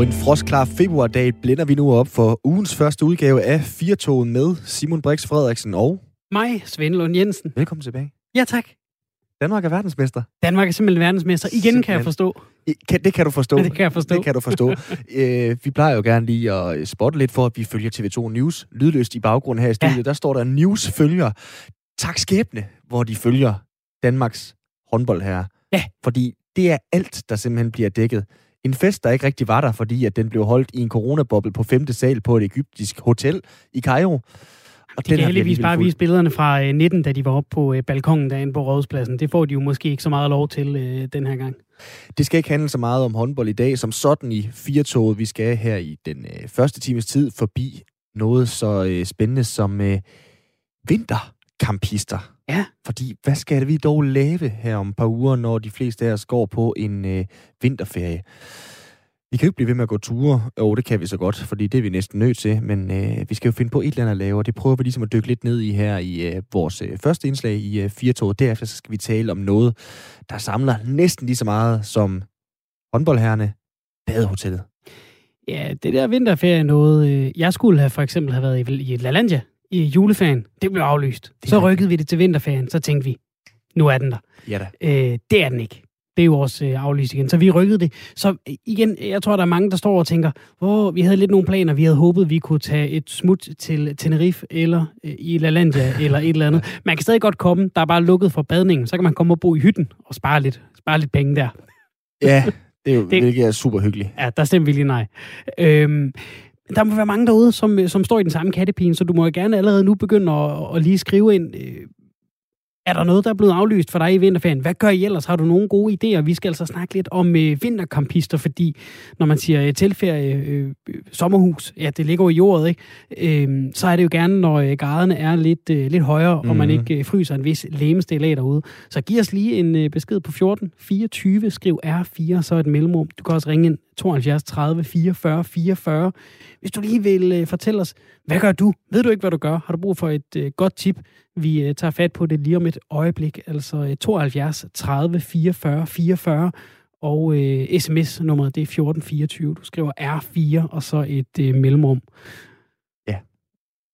På en frostklar februardag blænder vi nu op for ugens første udgave af Firtogen med Simon Brix Frederiksen og... Mig, Svend Lund Jensen. Velkommen tilbage. Ja, tak. Danmark er verdensmester. Danmark er simpelthen verdensmester. Igen Simpelthen. kan jeg forstå. I, kan, det kan du forstå. Ja, det kan jeg forstå. Det kan du forstå. øh, vi plejer jo gerne lige at spotte lidt for, at vi følger TV2 News. Lydløst i baggrunden her i studiet, ja. der står der News følger. Tak skæbne, hvor de følger Danmarks håndbold her. Ja. Fordi det er alt, der simpelthen bliver dækket. En fest, der ikke rigtig var der, fordi at den blev holdt i en coronaboble på femte sal på et egyptisk hotel i Cairo. Og de kan heldigvis bare vise billederne fra øh, 19, da de var oppe på øh, balkongen derinde på Rådhuspladsen. Det får de jo måske ikke så meget lov til øh, den her gang. Det skal ikke handle så meget om håndbold i dag, som sådan i firetoget. Vi skal her i den øh, første times tid forbi noget så øh, spændende som øh, vinterkampister. Ja. Fordi hvad skal vi dog lave her om et par uger, når de fleste af os går på en øh, vinterferie? Vi kan jo ikke blive ved med at gå ture. Jo, det kan vi så godt, fordi det er vi næsten nødt til. Men øh, vi skal jo finde på et eller andet at lave, og det prøver vi ligesom at dykke lidt ned i her i øh, vores øh, første indslag i øh, Firtoget. Derefter så skal vi tale om noget, der samler næsten lige så meget som håndboldherrene, badehotellet. Ja, det der vinterferie noget. Øh, jeg skulle have for eksempel have været i, i LaLandia i juleferien. Det blev aflyst. Det Så rykkede vi det til vinterferien. Så tænkte vi, nu er den der. Ja da. Øh, det er den ikke. Det er jo også øh, aflyst igen. Så vi rykkede det. Så øh, igen, jeg tror, der er mange, der står og tænker, hvor vi havde lidt nogle planer. Vi havde håbet, vi kunne tage et smut til Tenerife eller øh, i LaLandia eller et eller andet. Man kan stadig godt komme. Der er bare lukket for badningen. Så kan man komme og bo i hytten og spare lidt, spare lidt penge der. Ja, det er jo det... hvilket er super hyggeligt. Ja, der stemmer vi lige nej. Øhm, der må være mange derude, som, som står i den samme kattepine, så du må jo gerne allerede nu begynde at, at lige skrive ind. Øh, er der noget, der er blevet aflyst for dig i vinterferien? Hvad gør I ellers? Har du nogle gode idéer? Vi skal altså snakke lidt om øh, vinterkampister, fordi når man siger øh, tilferie, øh, øh, sommerhus, ja, det ligger jo i jordet, ikke? Øh, så er det jo gerne, når øh, graderne er lidt, øh, lidt højere, mm. og man Mhm. ikke øh, fryser en vis læmestil af derude. Så giv os lige en øh, besked på 14 24, skriv R4, så et mellemrum. Du kan også ringe ind 72 30 44 44. Hvis du lige vil øh, fortælle os, hvad gør du? Ved du ikke, hvad du gør? Har du brug for et øh, godt tip? Vi øh, tager fat på det lige om et øjeblik. Altså øh, 72 30 44 44. Og øh, sms-nummeret, det er 1424. Du skriver R4 og så et øh, mellemrum.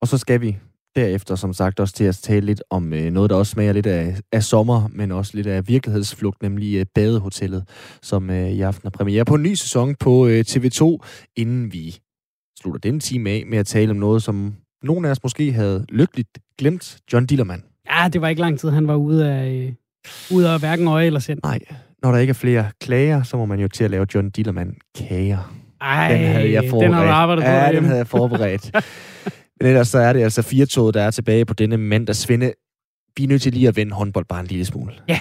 Og så skal vi derefter, som sagt, også til at tale lidt om øh, noget, der også smager lidt af, af sommer, men også lidt af virkelighedsflugt, nemlig øh, Badehotellet, som øh, i aften har premiere på en ny sæson på øh, TV2, inden vi slutter denne time af med at tale om noget, som nogle af os måske havde lykkeligt glemt. John Dillermand. Ja, det var ikke lang tid, han var ude af, øh, ude af hverken øje eller sind. Nej, når der ikke er flere klager, så må man jo til at lave John Dillermand kager. Ej, Den havde jeg forberedt. den har du arbejdet på Ja, den havde jeg forberedt. Men ellers så er det altså firetoget, der er tilbage på denne mandag. Svende, vi er nødt til lige at vende håndbold bare en lille smule. Ja.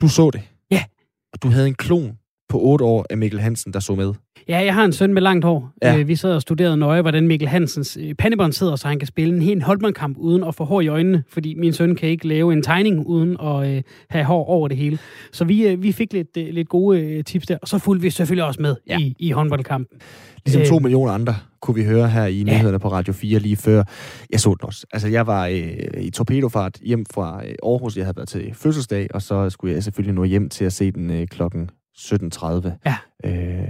Du så det. Ja. Og du havde en klon på 8 år af Mikkel Hansen, der så med. Ja, jeg har en søn med langt hår. Ja. Ja. Vi sad og studerede nøje, hvordan Mikkel Hansens øh, pandebånd sidder, så han kan spille en helt holdmandkamp uden at få hår i øjnene, fordi min søn kan ikke lave en tegning uden at øh, have hår over det hele. Så vi, øh, vi fik lidt, øh, lidt gode øh, tips der, og så fulgte vi selvfølgelig også med Ja. ja. i, i håndboldkampen. Ligesom Øh. to millioner andre kunne vi høre her i nyhederne på Radio 4 lige før. Jeg så den også. Altså, jeg var øh, i torpedofart hjem fra øh, Aarhus. Jeg havde været til fødselsdag, og så skulle jeg selvfølgelig nå hjem til at se den øh, klokken 17.30. Ja. Øh,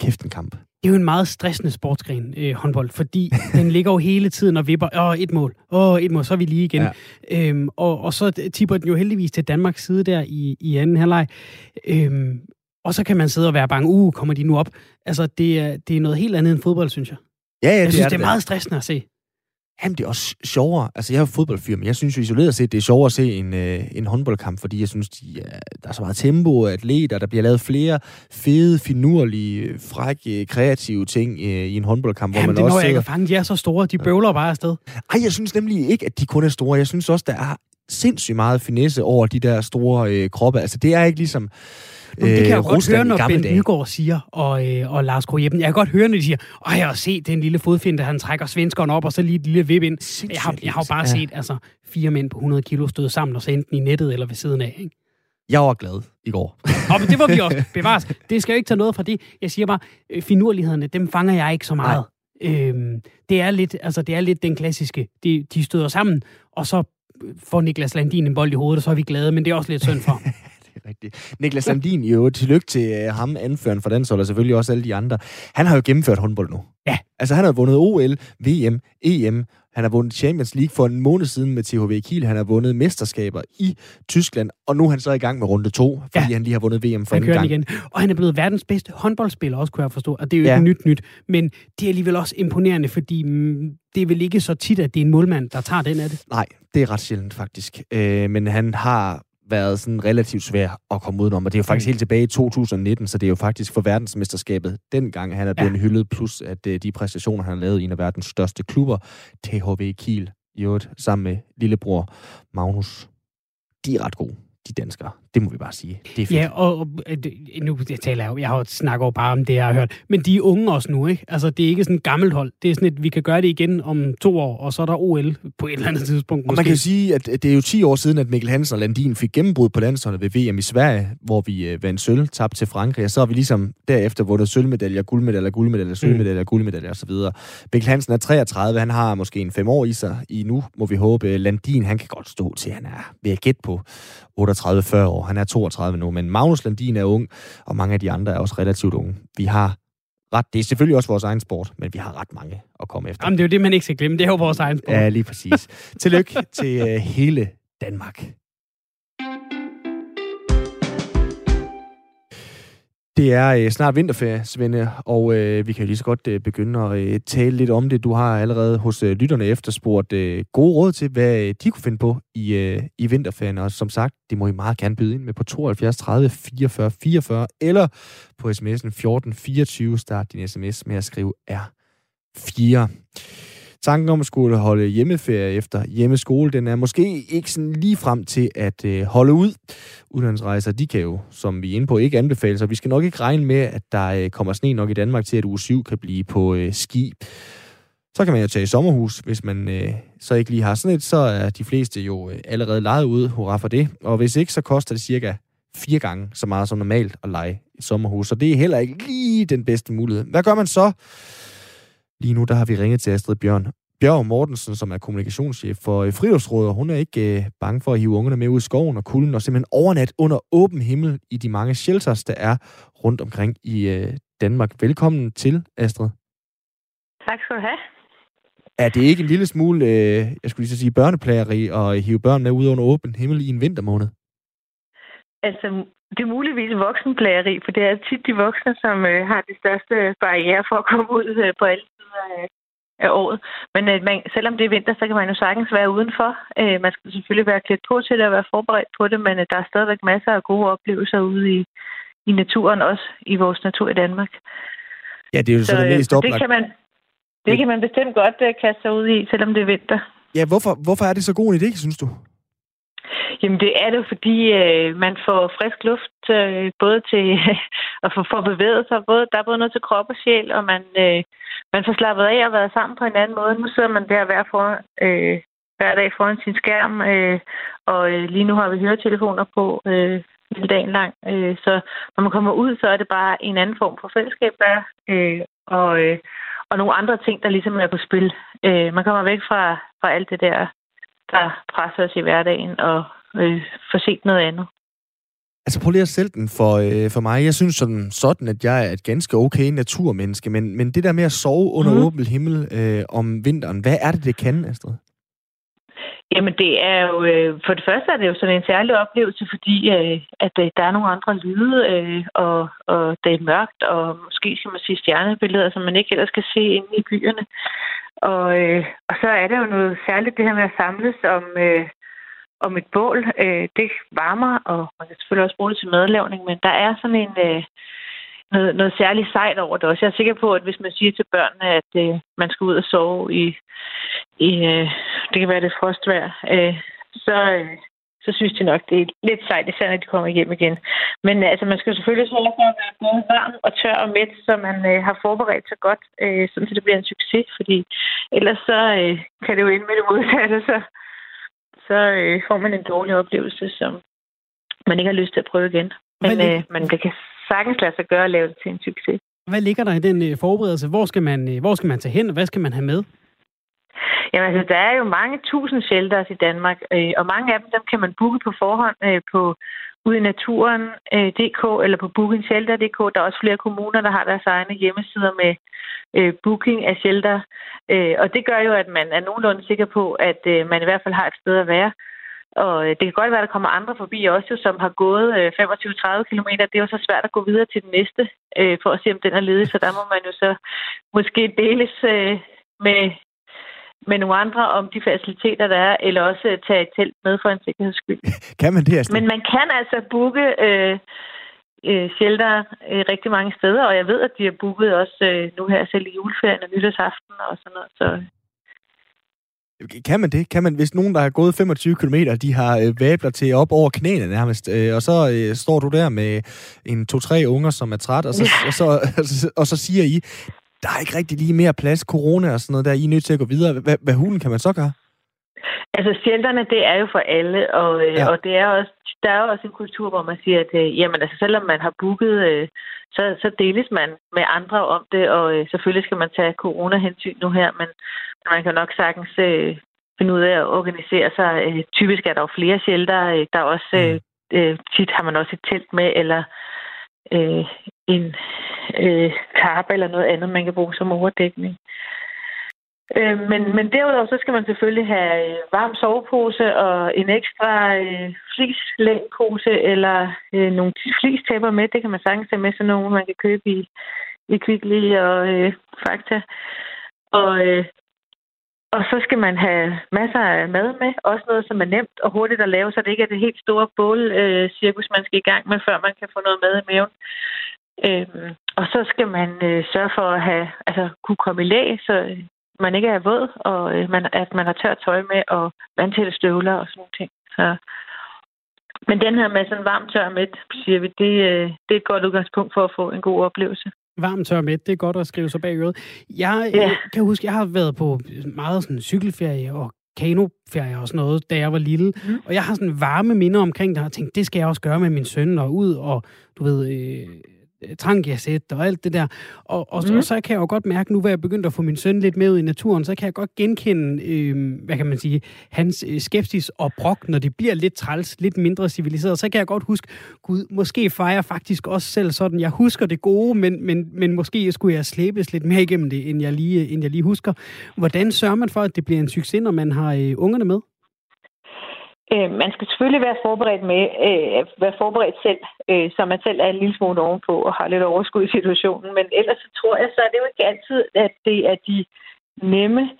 kæft en kamp. Det er jo en meget stressende sportsgren, øh, håndbold, fordi den ligger jo hele tiden og vipper. Åh, et mål. Åh, et mål. Så er vi lige igen. Ja. Øhm, og, og så tipper den jo heldigvis til Danmarks side der i, i anden halvleg. Øhm, og så kan man sidde og være bange. Uh, kommer de nu op? Altså, det er, det er noget helt andet end fodbold, synes jeg. Ja, ja, Jeg synes, det er da. meget stressende at se. Jamen, det er også sjovere. Altså, jeg er fodboldfyr, men jeg synes jo isoleret set, det er sjovere at se en, øh, en håndboldkamp, fordi jeg synes, de, er, der er så meget tempo atleter, der bliver lavet flere fede, finurlige, frække, kreative ting øh, i en håndboldkamp, Jamen, hvor det man når også jeg ikke sidder... at fange. De er så store. De bøvler bare afsted. Ej, jeg synes nemlig ikke, at de kun er store. Jeg synes også, der er sindssygt meget finesse over de der store øh, kroppe. Altså, det er ikke ligesom... Men det kan jeg jo øh, godt Rusland høre, når Ben. Nygaard siger, og, øh, og Lars K. Jeppen. Jeg kan godt høre, når de siger, åh, jeg har set den lille fodfinde, han trækker svenskeren op, og så lige et lille vip ind. Sindssygt Jeg har, jeg har jo bare ja. set altså, fire mænd på 100 kilo støde sammen, og så enten i nettet eller ved siden af. Ikke? Jeg var glad i går. Og men det var vi også. Bevares. Det skal jo ikke tage noget fra det. Jeg siger bare, øh, finurlighederne, dem fanger jeg ikke så meget. Øhm, det, er lidt, altså, det er lidt den klassiske. De, de støder sammen, og så får Niklas Landin en bold i hovedet, og så er vi glade, men det er også lidt synd for. er rigtigt. Niklas Landin, jo, tillykke til uh, ham, anføreren for den, og selvfølgelig også alle de andre. Han har jo gennemført håndbold nu. Ja. Altså, han har vundet OL, VM, EM, han har vundet Champions League for en måned siden med THV Kiel. Han har vundet mesterskaber i Tyskland, og nu er han så i gang med runde to, fordi ja. han lige har vundet VM for han anden gang. Igen. Og han er blevet verdens bedste håndboldspiller også, kunne jeg forstå. Og det er jo ja. ikke nyt nyt, men det er alligevel også imponerende, fordi mm, det er vel ikke så tit, at det er en målmand, der tager den af det. Nej, det er ret sjældent faktisk. Øh, men han har været sådan relativt svær at komme udenom. Og det er jo faktisk mm. helt tilbage i 2019, så det er jo faktisk for verdensmesterskabet dengang, han er blevet ja. hyldet, plus at uh, de præstationer, han har lavet i en af verdens største klubber, THV Kiel, i øvrigt, sammen med lillebror Magnus. De er ret gode de danskere. Det må vi bare sige. Det er fedt. Ja, og, og nu jeg taler jeg jo, jeg har snakker jo bare om det, jeg har hørt. Men de er unge også nu, ikke? Altså, det er ikke sådan et gammelt hold. Det er sådan et, vi kan gøre det igen om to år, og så er der OL på et eller andet tidspunkt. Måske. Og man kan sige, at det er jo 10 år siden, at Mikkel Hansen og Landin fik gennembrud på landsholdet ved VM i Sverige, hvor vi øh, vandt sølv, tabte til Frankrig, og så har vi ligesom derefter vundet sølvmedaljer, guldmedaljer, guldmedaljer, sølvmedaljer, mm. guldmedaljer osv. Mikkel Hansen er 33, han har måske en fem år i sig i nu, må vi håbe. Landin, han kan godt stå til, han er ved at gætte på 38-40 år. Han er 32 nu, men Magnus Landin er ung, og mange af de andre er også relativt unge. Vi har ret, det er selvfølgelig også vores egen sport, men vi har ret mange at komme efter. Jamen, det er jo det, man ikke skal glemme. Det er jo vores egen sport. Ja, lige præcis. Tillykke til uh, hele Danmark. Det er øh, snart vinterferie, Svende, og øh, vi kan jo lige så godt øh, begynde at øh, tale lidt om det. Du har allerede hos øh, lytterne efterspurgt øh, gode råd til, hvad øh, de kunne finde på i, øh, i vinterferien. Og som sagt, det må I meget gerne byde ind med på 72 30 44 44, eller på sms'en 1424. Start din sms med at skrive R4. Tanken om at skulle holde hjemmeferie efter hjemmeskole, den er måske ikke sådan lige frem til at øh, holde ud. Udlandsrejser, de kan jo, som vi er inde på, ikke anbefales, og vi skal nok ikke regne med, at der øh, kommer sne nok i Danmark til, at uge 7 kan blive på øh, ski. Så kan man jo tage i sommerhus, hvis man øh, så ikke lige har sådan et, så er de fleste jo øh, allerede lejet ud. Hurra for det. Og hvis ikke, så koster det cirka fire gange så meget som normalt at lege et sommerhus. Så det er heller ikke lige den bedste mulighed. Hvad gør man så? Lige nu der har vi ringet til Astrid Bjørn Bjørn Mortensen, som er kommunikationschef for øh, Friluftsrådet, og hun er ikke øh, bange for at hive ungerne med ud i skoven og kulden, og simpelthen overnat under åben himmel i de mange shelters, der er rundt omkring i øh, Danmark. Velkommen til, Astrid. Tak skal du have. Er det ikke en lille smule, øh, jeg skulle lige sige, børneplageri at hive børn med ud under åben himmel i en vintermåned? Altså, det er muligvis voksenplageri, for det er tit de voksne, som øh, har de største barriere for at komme ud øh, på alle af, af året. Men øh, man, selvom det er vinter, så kan man jo sagtens være udenfor. Øh, man skal selvfølgelig være klædt på til det og være forberedt på det, men øh, der er stadigvæk masser af gode oplevelser ude i, i naturen, også i vores natur i Danmark. Ja, det er jo så, så det mest oplagt. Det kan man, det kan man bestemt godt uh, kaste sig ud i, selvom det er vinter. Ja, hvorfor, hvorfor er det så god en idé, synes du? Jamen det er det, fordi øh, man får frisk luft øh, både til at få for bevæget sig. Både, der er både noget til krop og sjæl, og man, øh, man får slappet af og været sammen på en anden måde. Nu sidder man der hver, for, øh, hver dag foran sin skærm, øh, og øh, lige nu har vi høretelefoner på øh, hele dagen lang. Øh, så når man kommer ud, så er det bare en anden form for fællesskab der, øh, og, øh, og nogle andre ting, der ligesom er på spil. Øh, man kommer væk fra, fra alt det der, der presser os i hverdagen, og øh, få set noget andet. Altså prøv lige at sælge den for, øh, for mig. Jeg synes sådan, sådan, at jeg er et ganske okay naturmenneske, men, men det der med at sove under mm. åben himmel øh, om vinteren, hvad er det, det kan, Astrid? Jamen det er jo, øh, for det første er det jo sådan en særlig oplevelse, fordi øh, at øh, der er nogle andre lyde, øh, og, og det er mørkt, og måske skal man sige stjernebilleder, som man ikke ellers skal se inde i byerne. Og, øh, og så er det jo noget særligt det her med at samles om, øh, om et bål. Øh, det varmer, og man kan selvfølgelig også bruge det til madlavning, men der er sådan en... Øh, noget, noget særligt sejt over det også. Jeg er sikker på, at hvis man siger til børnene, at øh, man skal ud og sove i, i øh, det kan være det frostvær, øh, så, øh, så synes de nok, det er lidt sejt, især når de kommer hjem igen. Men øh, altså, man skal selvfølgelig sørge for at være både varm og tør og mæt, så man øh, har forberedt sig godt, øh, sådan så det bliver en succes, fordi ellers så øh, kan det jo ende med det modsatte, så, så øh, får man en dårlig oplevelse, som man ikke har lyst til at prøve igen. Men, øh, men det kan sagtens lade sig gøre at lave det til en succes. Hvad ligger der i den øh, forberedelse? Hvor skal, man, øh, hvor skal man tage hen, og hvad skal man have med? Jamen altså, der er jo mange tusind shelters i Danmark, øh, og mange af dem, dem kan man booke på forhånd øh, på ude i naturen.dk øh, eller på bookingshelter.dk. Der er også flere kommuner, der har deres egne hjemmesider med øh, booking af shelter. Øh, og det gør jo, at man er nogenlunde sikker på, at øh, man i hvert fald har et sted at være. Og øh, det kan godt være, at der kommer andre forbi også, jo, som har gået øh, 25-30 km. Det er jo så svært at gå videre til den næste, øh, for at se, om den er ledig. Så der må man jo så måske deles øh, med, med nogle andre om de faciliteter, der er, eller også øh, tage et telt med for en sikkerheds skyld. kan man det, Astrid? Men man kan altså booke øh, øh, shelter øh, rigtig mange steder, og jeg ved, at de har booket også øh, nu her selv i juleferien og nytårsaften og sådan noget. Så kan man det? Kan man, hvis nogen, der har gået 25 km, de har øh, vabler til op over knæene nærmest, øh, og så øh, står du der med en to-tre unger, som er træt, og så, og, så, og, så, og så siger I, der er ikke rigtig lige mere plads, corona og sådan noget der, I er nødt til at gå videre. Hvad, hvad hulen kan man så gøre? Altså, shelterne, det er jo for alle, og, øh, ja. og det er også, der er jo også en kultur, hvor man siger, at øh, jamen, altså, selvom man har booket, øh, så, så deles man med andre om det, og øh, selvfølgelig skal man tage corona-hensyn nu her, men man kan nok sagtens øh, finde ud af at organisere sig. Øh, typisk er der jo flere shelter. Øh, der er også, øh, mm. øh, tit har man også et telt med, eller øh, en øh, karpe eller noget andet, man kan bruge som overdækning. Øh, men, men derudover så skal man selvfølgelig have øh, varm sovepose og en ekstra øh, flislængpose eller øh, nogle flistæpper med. Det kan man sagtens have med sådan nogle, man kan købe i, i Kvickly og øh, Fakta. Og, øh, og så skal man have masser af mad med. Også noget, som er nemt og hurtigt at lave, så det ikke er det helt store bål-cirkus, man skal i gang med, før man kan få noget mad i maven. Øhm, og så skal man øh, sørge for at have, altså, kunne komme i læ, så man ikke er våd, og øh, man, at man har tørt tøj med, og vandtætte støvler og sådan noget ting. Så, men den her med sådan varmt tør midt, siger vi, det, øh, det er et godt udgangspunkt for at få en god oplevelse. Varm tør midt, det er godt at skrive sig bag øret. Jeg ja. Kan huske, jeg har været på meget sådan cykelferie og kanoferie og sådan noget, da jeg var lille. Mm. Og jeg har sådan varme minder omkring det, og tænkt, det skal jeg også gøre med min søn, og ud og, du ved, Øh, trangiasæt og alt det der. Og, og, mm. og så kan jeg jo godt mærke, nu hvor jeg begyndt at få min søn lidt med ud i naturen, så kan jeg godt genkende, øh, hvad kan man sige, hans øh, skepsis og brok, når det bliver lidt træls, lidt mindre civiliseret. Så kan jeg godt huske, gud, måske fejrer faktisk også selv sådan, jeg husker det gode, men, men, men måske skulle jeg slæbes lidt mere igennem det, end jeg lige, end jeg lige husker. Hvordan sørger man for, at det bliver en succes, når man har øh, ungerne med? Øh, man skal selvfølgelig være forberedt med, øh, være forberedt selv, øh, så man selv er en lille smule ovenpå og har lidt overskud i situationen. Men ellers så tror jeg, så er det jo ikke altid, at det er de nemme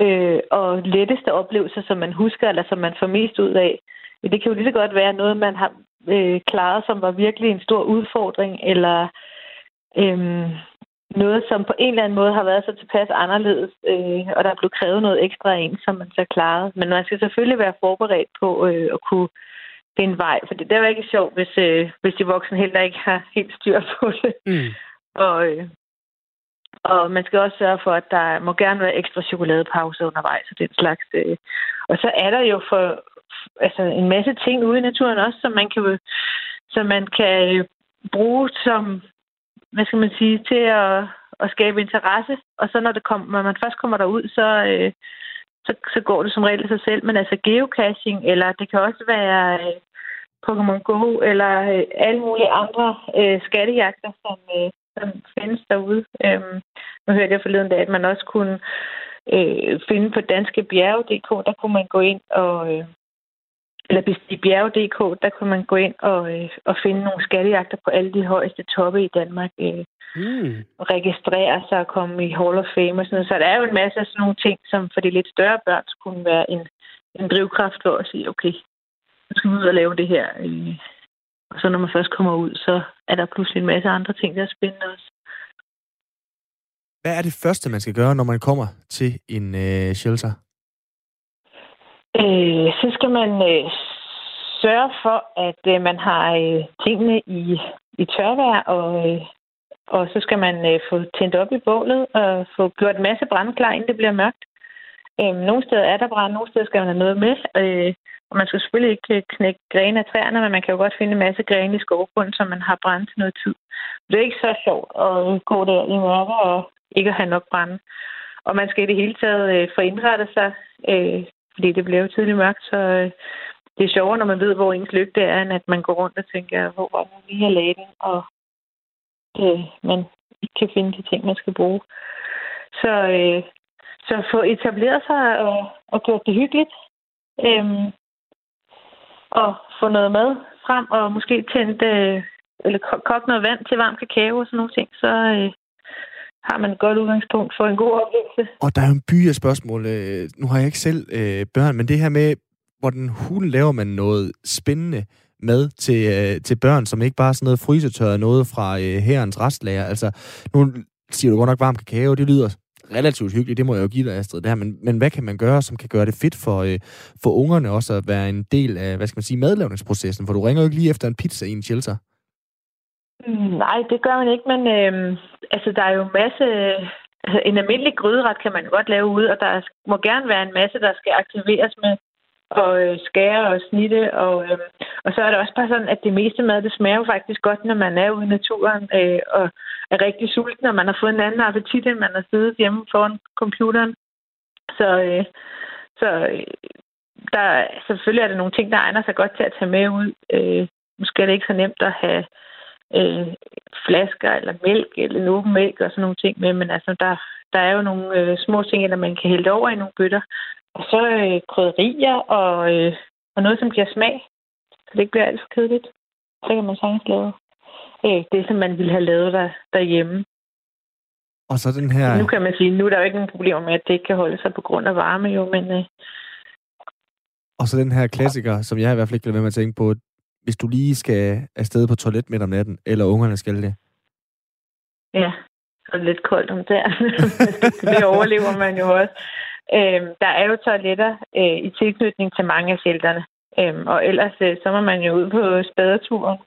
øh, og letteste oplevelser, som man husker, eller som man får mest ud af. Det kan jo lige så godt være noget, man har øh, klaret, som var virkelig en stor udfordring, eller øh, noget, som på en eller anden måde har været så tilpas anderledes, øh, og der er blevet krævet noget ekstra af en, som man så klarede. Men man skal selvfølgelig være forberedt på øh, at kunne finde vej, for det er jo ikke sjovt, hvis, øh, hvis de voksne heller ikke har helt styr på det. Mm. Og, øh, og man skal også sørge for, at der må gerne være ekstra chokoladepause undervejs og den slags. Øh. Og så er der jo for altså en masse ting ude i naturen også, som man kan, som man kan bruge som hvad skal man sige, til at, at skabe interesse. Og så når, det kom, når man først kommer derud, så, øh, så, så går det som regel sig selv. Men altså geocaching, eller det kan også være øh, Pokémon Go, eller øh, alle mulige andre øh, skattejagter, som, øh, som findes derude. Øhm, nu hørte jeg forleden dag, at man også kunne øh, finde på danskebjerge.dk, der kunne man gå ind og, øh, eller bjerge.dk, der kan man gå ind og, øh, og finde nogle skattejagter på alle de højeste toppe i Danmark. Øh, mm. Og registrere sig og komme i Hall of Fame og sådan noget. Så der er jo en masse af sådan nogle ting, som for de lidt større børn skulle være en, en drivkraft for at sige, okay, nu skal vi ud og lave det her. Øh, og så når man først kommer ud, så er der pludselig en masse andre ting, der er spændende også. Hvad er det første, man skal gøre, når man kommer til en øh, shelter? Øh, så skal man øh, sørge for, at øh, man har øh, tingene i, i tørvejr, og, øh, og så skal man øh, få tændt op i bålet og få gjort en masse brænde klar, inden det bliver mørkt. Øh, nogle steder er der brand, nogle steder skal man have noget med. Øh, og man skal selvfølgelig ikke øh, knække grene af træerne, men man kan jo godt finde en masse grene i skovbunden, som man har brændt til noget tid. Det er ikke så sjovt at gå der i mørke og ikke at have nok brænde. Og man skal i det hele taget øh, få indrettet sig øh, fordi det bliver jo tidligt mørkt, så, øh, det er sjovere, når man ved, hvor ens lygte er, end at man går rundt og tænker, hvor var det lige her lagt den, og øh, man ikke kan finde de ting, man skal bruge. Så, øh, så få etableret sig og, og gjort det hyggeligt. Øhm, og få noget mad frem, og måske tændt, øh, eller kogt noget vand til varm kakao og sådan nogle ting, så øh, har man et godt udgangspunkt for en god oplevelse. Og der er jo en by af spørgsmål. Øh, nu har jeg ikke selv øh, børn, men det her med, hvordan hun laver man noget spændende mad til, øh, til børn, som ikke bare er sådan noget frysetørret noget fra øh, herrens restlager. Altså, nu siger du godt nok varm kakao, det lyder relativt hyggeligt, det må jeg jo give dig, Astrid, det her, men, men hvad kan man gøre, som kan gøre det fedt for, øh, for ungerne også at være en del af, hvad skal man sige, madlavningsprocessen? For du ringer jo ikke lige efter en pizza i en shelter. Mm, nej, det gør man ikke, men øh, altså, der er jo masse... Altså, en almindelig gryderet kan man godt lave ud, og der må gerne være en masse, der skal aktiveres med og øh, skære og snitte. Og, øh, og så er det også bare sådan, at det meste mad, det smager jo faktisk godt, når man er ude i naturen øh, og er rigtig sulten, og man har fået en anden appetit, end man har siddet hjemme foran computeren. Så, øh, så øh, der, selvfølgelig er der nogle ting, der egner sig godt til at tage med ud. Øh, måske er det ikke så nemt at have øh, flasker eller mælk eller en åben mælk og sådan nogle ting med, men altså, der, der er jo nogle øh, små ting, der man kan hælde over i nogle bøtter, og så øh, krydderier og, øh, og noget, som giver smag, så det ikke bliver alt for kedeligt. Så kan man sagtens lave øh, det, som man ville have lavet der, derhjemme. Og så den her... Nu kan man sige, nu er der jo ikke nogen problemer med, at det ikke kan holde sig på grund af varme, jo, men... Øh... Og så den her klassiker, som jeg i hvert fald ikke vil være med at tænke på, hvis du lige skal afsted på toilet midt om natten, eller ungerne skal det? Ja, så lidt koldt om der. det overlever man jo også. Øhm, der er jo toiletter øh, i tilknytning til mange af shelterne. Øhm, og ellers øh, så må man jo ud på spadeturen.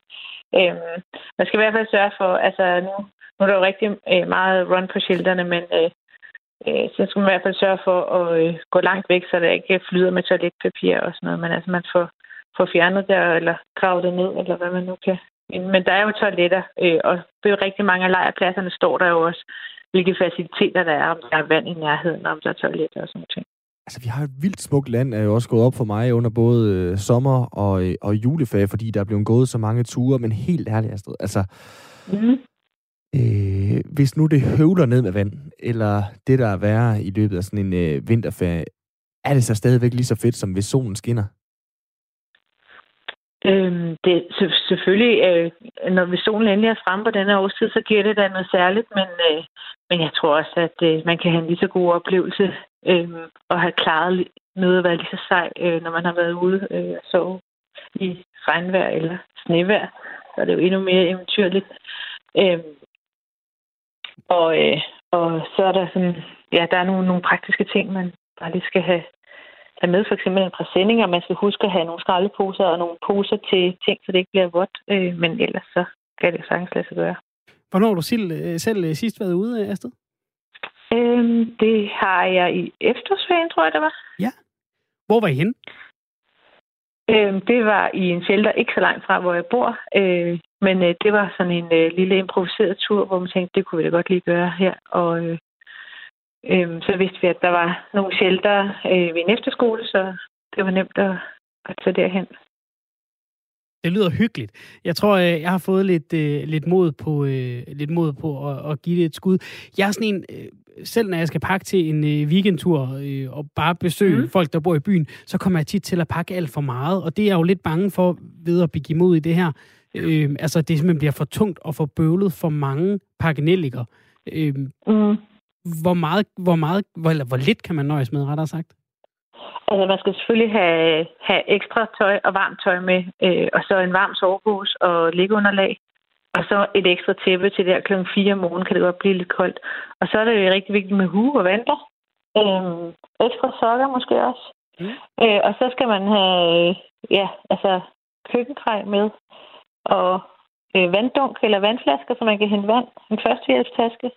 Øhm, man skal i hvert fald sørge for, altså nu, nu er der jo rigtig øh, meget run på shelterne, men øh, øh, så skal man i hvert fald sørge for at øh, gå langt væk, så der ikke flyder med toiletpapir og sådan noget. Men altså man får, får fjernet der, eller gravet det ned, eller hvad man nu kan. Men der er jo toiletter, øh, og det er jo rigtig mange af lejrpladserne står der jo også hvilke faciliteter der er, om der er vand i nærheden, om der er toiletter og sådan noget. Altså, vi har et vildt smukt land, er jo også gået op for mig under både øh, sommer og, øh, og juleferie, fordi der er blevet gået så mange ture, men helt ærligt, Astrid, altså, mm. øh, hvis nu det høvler ned med vand, eller det, der er værre i løbet af sådan en øh, vinterferie, er det så stadigvæk lige så fedt, som hvis solen skinner? Øhm, det, selvfølgelig, øh, når vi solen endelig er fremme på denne årstid, så giver det da noget særligt, men, øh, men jeg tror også, at øh, man kan have en lige så god oplevelse øh, og have klaret noget at være lige så sej, øh, når man har været ude øh, og sove i regnvejr eller snevejr. Så er det jo endnu mere eventyrligt. Øh, og, øh, og så er der sådan, ja, der er nogle, nogle praktiske ting, man bare lige skal have have med for eksempel en præsending, og man skal huske at have nogle skraldeposer og nogle poser til ting, så det ikke bliver vådt. Øh, men ellers så kan det sagtens lade sig gøre. Hvornår har du selv, øh, selv øh, sidst været ude, Astrid? Øhm, det har jeg i efterårsferien, tror jeg, det var. Ja. Hvor var I henne? Øhm, det var i en shelter ikke så langt fra, hvor jeg bor. Øh, men øh, det var sådan en øh, lille improviseret tur, hvor man tænkte, det kunne vi da godt lige gøre her. Og øh, Øhm, så vidste vi, at der var nogle shelter øh, ved en efterskole, så det var nemt at, at tage derhen. Det lyder hyggeligt. Jeg tror, øh, jeg har fået lidt, øh, lidt mod på, øh, lidt mod på at, at give det et skud. Jeg er sådan en, øh, selv når jeg skal pakke til en øh, weekendtur øh, og bare besøge mm. folk, der bor i byen, så kommer jeg tit til at pakke alt for meget. Og det er jeg jo lidt bange for ved at begive mod i det her. Øh, altså, det simpelthen bliver for tungt og for bøvlet for mange pakkenelliker. Øh, mm hvor meget, hvor meget, hvor, eller hvor lidt kan man nøjes med, rettere sagt? Altså, man skal selvfølgelig have, have ekstra tøj og varmt tøj med, øh, og så en varm sovepose og liggeunderlag, og så et ekstra tæppe til der klokken 4 om morgenen, kan det godt blive lidt koldt. Og så er det jo rigtig vigtigt med hue og vanter. Øh, ekstra sokker måske også. Mm. Øh, og så skal man have, ja, altså køkkengrej med, og øh, vanddunk eller vandflasker, så man kan hente vand. En førstehjælpstaske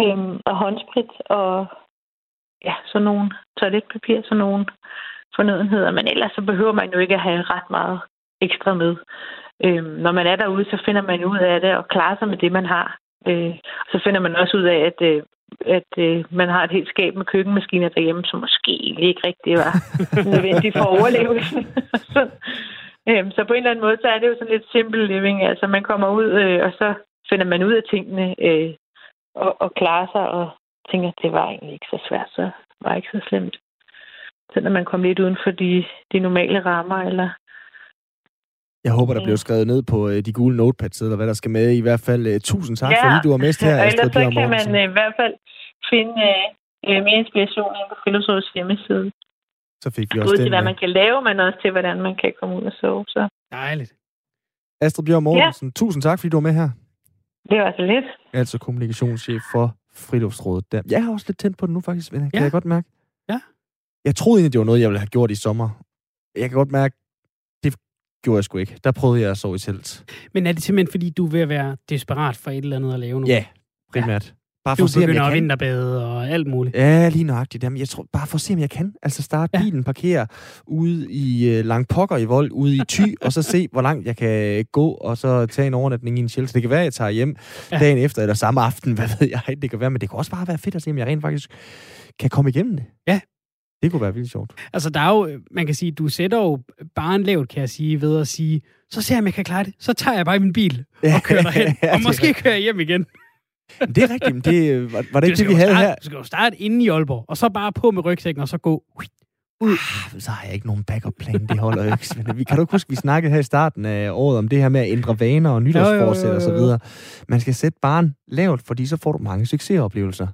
øhm, og håndsprit og ja, sådan nogle toiletpapir, sådan nogle fornødenheder. Men ellers så behøver man jo ikke at have ret meget ekstra med. Øhm, når man er derude, så finder man ud af det og klarer sig med det, man har. Øh, så finder man også ud af, at øh, at øh, man har et helt skab med køkkenmaskiner derhjemme, som måske ikke rigtig var nødvendigt for overlevelsen. så, øh, så på en eller anden måde, så er det jo sådan lidt simple living. Altså man kommer ud, øh, og så finder man ud af tingene øh, og, og klarer sig, og tænker, at det var egentlig ikke så svært, så var ikke så slemt. Så når man kom lidt uden for de, de normale rammer, eller jeg håber, der bliver skrevet ned på øh, de gule notepads, eller hvad der skal med. I hvert fald uh, tusind tak, ja. fordi du var med her, Astrid Ellers så kan man uh, i hvert fald finde uh, mere inspiration ind på Friluftsrådets hjemmeside. Så fik vi også Både til, hvad man kan lave, men også til, hvordan man kan komme ud og sove. Så. Dejligt. Astrid Bjørn Mortensen, ja. tusind tak, fordi du var med her. Det var så lidt. Altså kommunikationschef for Friluftsrådet. Der. Jeg har også lidt tændt på det nu, faktisk, Kan ja. jeg godt mærke. Ja. Jeg troede egentlig, det var noget, jeg ville have gjort i sommer. Jeg kan godt mærke, gjorde jeg sgu ikke. Der prøvede jeg at sove i telt. Men er det simpelthen, fordi du er ved at være desperat for et eller andet at lave nu? Ja, primært. Ja. Bare for du at se, jeg kan. vinterbade og alt muligt. Ja, lige nøjagtigt. Jamen, jeg tror, bare for at se, om jeg kan. Altså starte ja. bilen, parkere ude i uh, lang pokker i vold, ude i Ty, og så se, hvor langt jeg kan gå, og så tage en overnatning i en shelter. Det kan være, at jeg tager hjem ja. dagen efter, eller samme aften, hvad ved jeg. Det kan være, men det kan også bare være fedt at se, om jeg rent faktisk kan komme igennem det. Ja, det kunne være vildt sjovt. Altså, der er jo, man kan sige, du sætter jo bare en lavt, kan jeg sige, ved at sige, så ser jeg, om jeg kan klare det. Så tager jeg bare min bil og kører derhen, og måske kører jeg hjem igen. Det er rigtigt, men det, var, var det ikke det, vi havde starte, her? Du skal jo starte inde i Aalborg, og så bare på med rygsækken, og så gå ud. Ah, så har jeg ikke nogen backup-plan, det holder jo ikke. kan du ikke huske, vi snakkede her i starten af året om det her med at ændre vaner og nytårsforsæt og så videre. Man skal sætte barn lavt, fordi så får du mange succesoplevelser.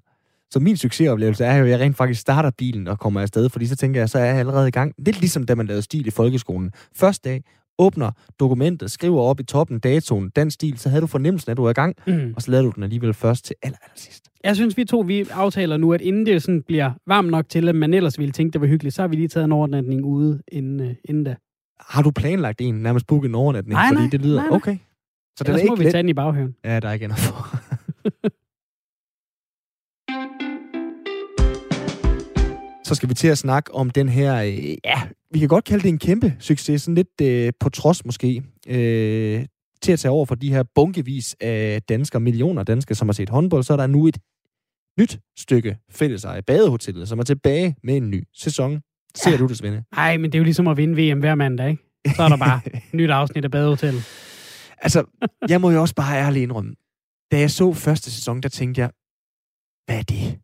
Så min succesoplevelse er jo, at jeg rent faktisk starter bilen og kommer afsted, fordi så tænker jeg, så er jeg allerede i gang. Lidt ligesom da man lavede stil i folkeskolen. Første dag, åbner dokumentet, skriver op i toppen datoen, den stil, så havde du fornemmelsen, at du er i gang, mm. og så lavede du den alligevel først til aller, aller sidst. Jeg synes, vi to vi aftaler nu, at inden det sådan bliver varmt nok til, at man ellers ville tænke, det var hyggeligt, så har vi lige taget en overnatning ude inden, uh, inden da. Har du planlagt en, nærmest booket en overnatning? Nej, fordi det lyder nej, nej. okay. Så den er ikke må vi tage den i baghaven. Ja, der er ikke andet for. så skal vi til at snakke om den her, øh, ja, vi kan godt kalde det en kæmpe succes, sådan lidt øh, på trods måske, øh, til at tage over for de her bunkevis af danskere, millioner danskere, som har set håndbold, så er der nu et nyt stykke fælleseje, Badehotellet, som er tilbage med en ny sæson. Ser ja. du det, Svende? Nej, men det er jo ligesom at vinde VM hver mandag, ikke? Så er der bare nyt afsnit af Badehotellet. Altså, jeg må jo også bare ærligt indrømme, da jeg så første sæson, der tænkte jeg, hvad er det?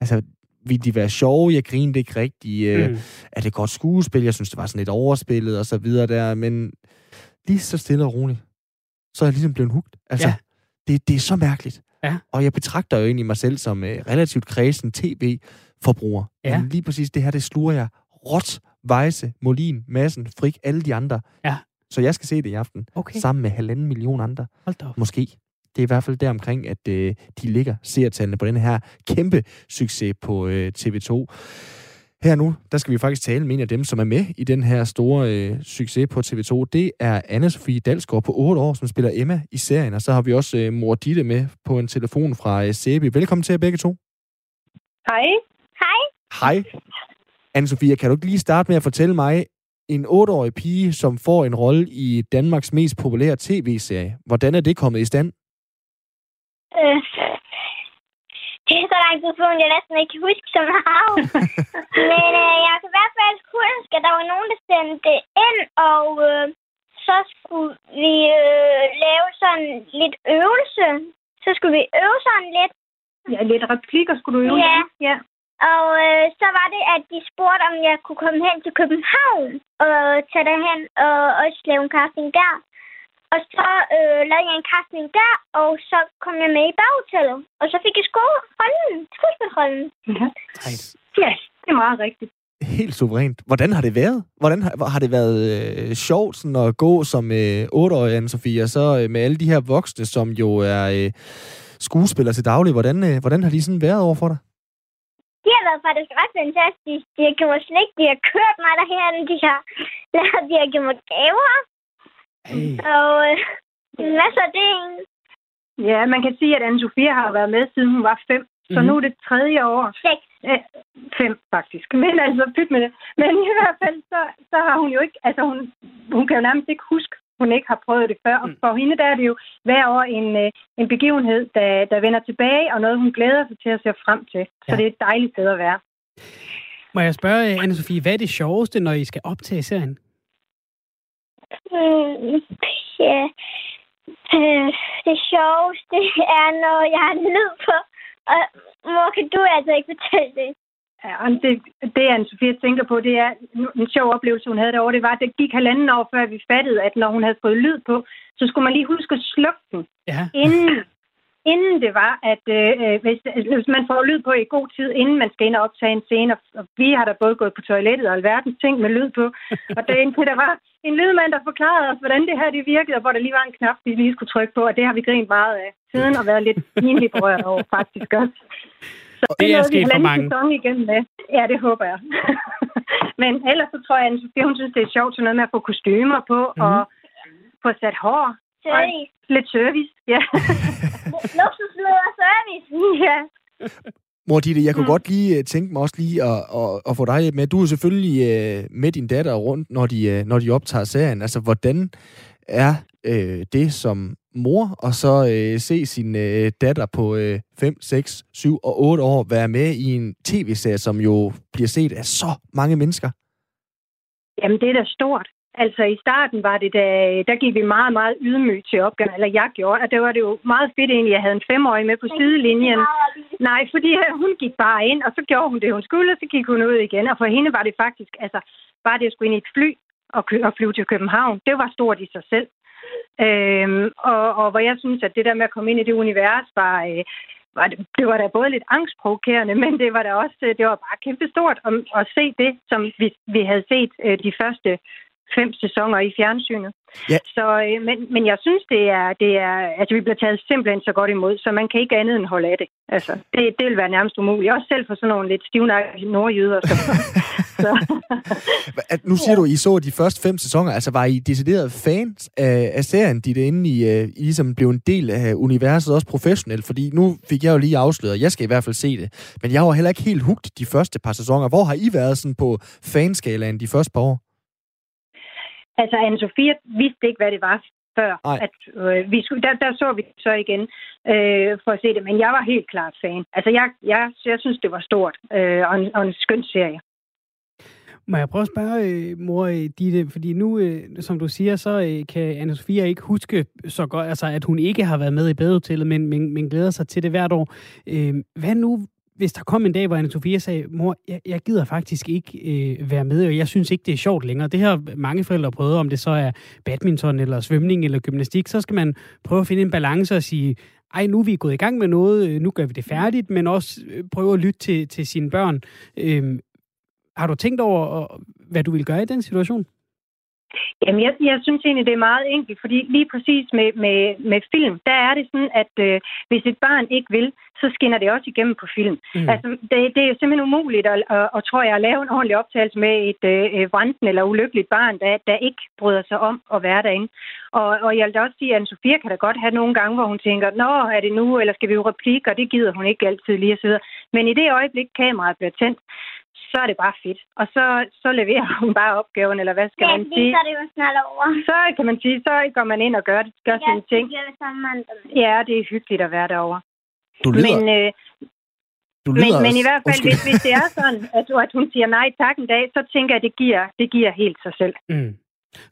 Altså, ville de være sjove? Jeg grinede ikke rigtigt. Øh, mm. Er det godt skuespil? Jeg synes, det var sådan lidt overspillet og så videre der. Men lige så stille og roligt, så er jeg ligesom blevet hugt. Altså, ja. det, det er så mærkeligt. Ja. Og jeg betragter jo egentlig mig selv som uh, relativt kredsen tv-forbruger. Ja. Men lige præcis det her, det sluger jeg råt, Weisse, Molin, Massen, Frik, alle de andre. Ja. Så jeg skal se det i aften. Okay. Sammen med halvanden million andre. Hold da op. Måske. Det er i hvert fald deromkring, at øh, de ligger seertallene på den her kæmpe succes på øh, TV2. Her nu, der skal vi faktisk tale med en af dem, som er med i den her store øh, succes på TV2. Det er anne Sofie Dalsgaard på 8 år, som spiller Emma i serien. Og så har vi også øh, mor Ditte med på en telefon fra øh, Sæby. Velkommen til jer begge to. Hej. Hej. Hej. anne Sofie, kan du ikke lige starte med at fortælle mig, en 8-årig pige, som får en rolle i Danmarks mest populære tv-serie. Hvordan er det kommet i stand? Øh, det er så lang tid siden, jeg næsten ikke kan huske så meget. Men øh, jeg kan i hvert fald huske, at der var nogen, der sendte det ind, og øh, så skulle vi øh, lave sådan lidt øvelse. Så skulle vi øve sådan lidt. Ja, lidt replikker skulle du øve. Ja. ja. Og øh, så var det, at de spurgte, om jeg kunne komme hen til København og tage derhen og også lave en casting der. Og så øh, lavede jeg en casting der, og så kom jeg med i baghotellet. Og så fik jeg rollen, skuespilrollen. Ja. ja, det er meget rigtigt. Helt suverænt. Hvordan har det været? Hvordan har, har det været øh, sjovt sådan at gå som øh, 8-årig, Anne-Sophie, og så øh, med alle de her voksne, som jo er øh, skuespillere til daglig. Hvordan, øh, hvordan har de sådan været over for dig? De har været faktisk ret fantastisk. De har givet mig slik, de har kørt mig derhen, de har, de har givet mig gaver. Hey. Og øh, masser af det. Ja, man kan sige, at Anne-Sophia har været med, siden hun var fem. Så mm-hmm. nu er det tredje år. Seks. Æh, fem, faktisk. Men altså, pyt med det. Men i hvert fald, så, så har hun jo ikke... Altså, hun, hun kan jo nærmest ikke huske hun ikke har prøvet det før. Og Mm. for hende der er det jo hver år en, øh, en begivenhed, der, der vender tilbage, og noget, hun glæder sig til at se frem til. Så Ja. det er et dejligt sted at være. Må jeg spørge, anne Sofie, hvad er det sjoveste, når I skal optage serien? Mm, ja. Øh, det sjoveste er, når jeg har lyd på. Og mor, kan du altså ikke fortælle det? Ja, og det, det anne Sofia tænker på, det er en sjov oplevelse, hun havde derovre. Det var, at det gik halvanden år, før vi fattede, at når hun havde fået lyd på, så skulle man lige huske at slukke den, Ja. inden, inden det var, at øh, hvis, hvis man får lyd på i god tid, inden man skal ind og optage en scene, og, og vi har da både gået på toilettet og alverdens ting med lyd på, og det indtil der var en lydmand, der forklarede os, hvordan det her det virkede, og hvor der lige var en knap, vi lige skulle trykke på, og det har vi grint meget af siden, og været lidt pinligt berørt over faktisk også. Så Det er nåede vi sket for mange. sæson igennem med. Ja, det håber jeg. Men ellers så tror jeg, at hun synes, det er sjovt sådan noget med at få kostymer på, Mhm. mm. og få sat hår. Service. Lidt service, ja. Luksusleder service. ja. Mor Ditte, jeg kunne Mm. godt lige øh, tænke mig også lige at, at, at få dig med. Du er selvfølgelig øh, med din datter rundt, når de, øh, når de optager serien. Altså, hvordan er øh, det som mor, og så øh, se sin øh, datter på øh, 5, 6, 7 og 8 år være med i en tv-serie, som jo bliver set af så mange mennesker? Jamen, det er da stort. Altså, i starten var det, da, der gik vi meget, meget ydmygt til opgaven, eller jeg gjorde, og det var det jo meget fedt egentlig, jeg havde en femårig med på sidelinjen. Nej, fordi øh, hun gik bare ind, og så gjorde hun det, hun skulle, og så gik hun ud igen. Og for hende var det faktisk, altså, bare det at skulle ind i et fly og, og flyve til København, det var stort i sig selv. Øhm, og, og hvor jeg synes, at det der med at komme ind i det univers var, øh, var det, det var da både lidt angstprovokerende, men det var da også, øh, det var bare kæmpestort at, at se det, som vi, vi havde set øh, de første fem sæsoner i fjernsynet. Ja. Så, øh, men, men jeg synes, det er, det er, altså vi bliver taget simpelthen så godt imod, så man kan ikke andet end holde af det. Altså, det, det vil være nærmest umuligt. Også selv for sådan nogle lidt stivnakkede nordjyder. Så, så. Nu siger du, I så de første fem sæsoner. Altså, var I decideret fans af, af serien, de der inde i, uh, I ligesom blev en del af universet, også professionelt? Fordi nu fik jeg jo lige afsløret, jeg skal i hvert fald se det. Men jeg var heller ikke helt hugt de første par sæsoner. Hvor har I været sådan på fanskalaen de første par år? Altså, Anne-Sophia vidste ikke, hvad det var før. At, øh, vi skulle, der, der så vi så igen øh, for at se det, men jeg var helt klart fan. Altså, jeg, jeg, jeg synes, det var stort øh, og, en, og en skøn serie. Må jeg prøve at spørge, øh, mor øh, Ditte, fordi nu, øh, som du siger, så kan anne Sofia ikke huske så godt, altså at hun ikke har været med i badehotellet, men, men, men glæder sig til det hvert år. Hvad nu, hvis der kom en dag, hvor anne Sofia sagde, mor, jeg, jeg gider faktisk ikke øh, være med, og jeg synes ikke, det er sjovt længere. Det har mange forældre prøvet, om det så er badminton, eller svømning, eller gymnastik, så skal man prøve at finde en balance og sige, ej, nu er vi gået i gang med noget, øh, nu gør vi det færdigt, men også øh, prøve at lytte til, til sine børn. Øh, har du tænkt over, øh, hvad du vil gøre i den situation? Jamen, jeg, jeg synes egentlig, det er meget enkelt, fordi lige præcis med, med, med film, der er det sådan, at øh, hvis et barn ikke vil, så skinner det også igennem på film. Mm. Altså, det, det er simpelthen umuligt at, at, at, tror jeg, at lave en ordentlig optagelse med et øh, vranden eller ulykkeligt barn, der, der ikke bryder sig om at være derinde. Og, og jeg vil da også sige, at Sofia kan da godt have nogle gange, hvor hun tænker, nå, er det nu, eller skal vi jo replik, og det gider hun ikke altid lige at sidde. Men i det øjeblik, kameraet bliver tændt, så er det bare fedt. Og så, så leverer hun bare opgaven, eller hvad skal Ja, man sige? så er det jo snart over. Så kan man sige, så går man ind og gør, gør sine ting. Jeg gør sammen med andre. Ja, det er hyggeligt at være derovre. Du lyder, Men, øh, du men, men i hvert fald, Undskyld. hvis, hvis det er sådan, at, at hun siger nej tak en dag, så tænker jeg, at det giver, det giver helt sig selv. Mm.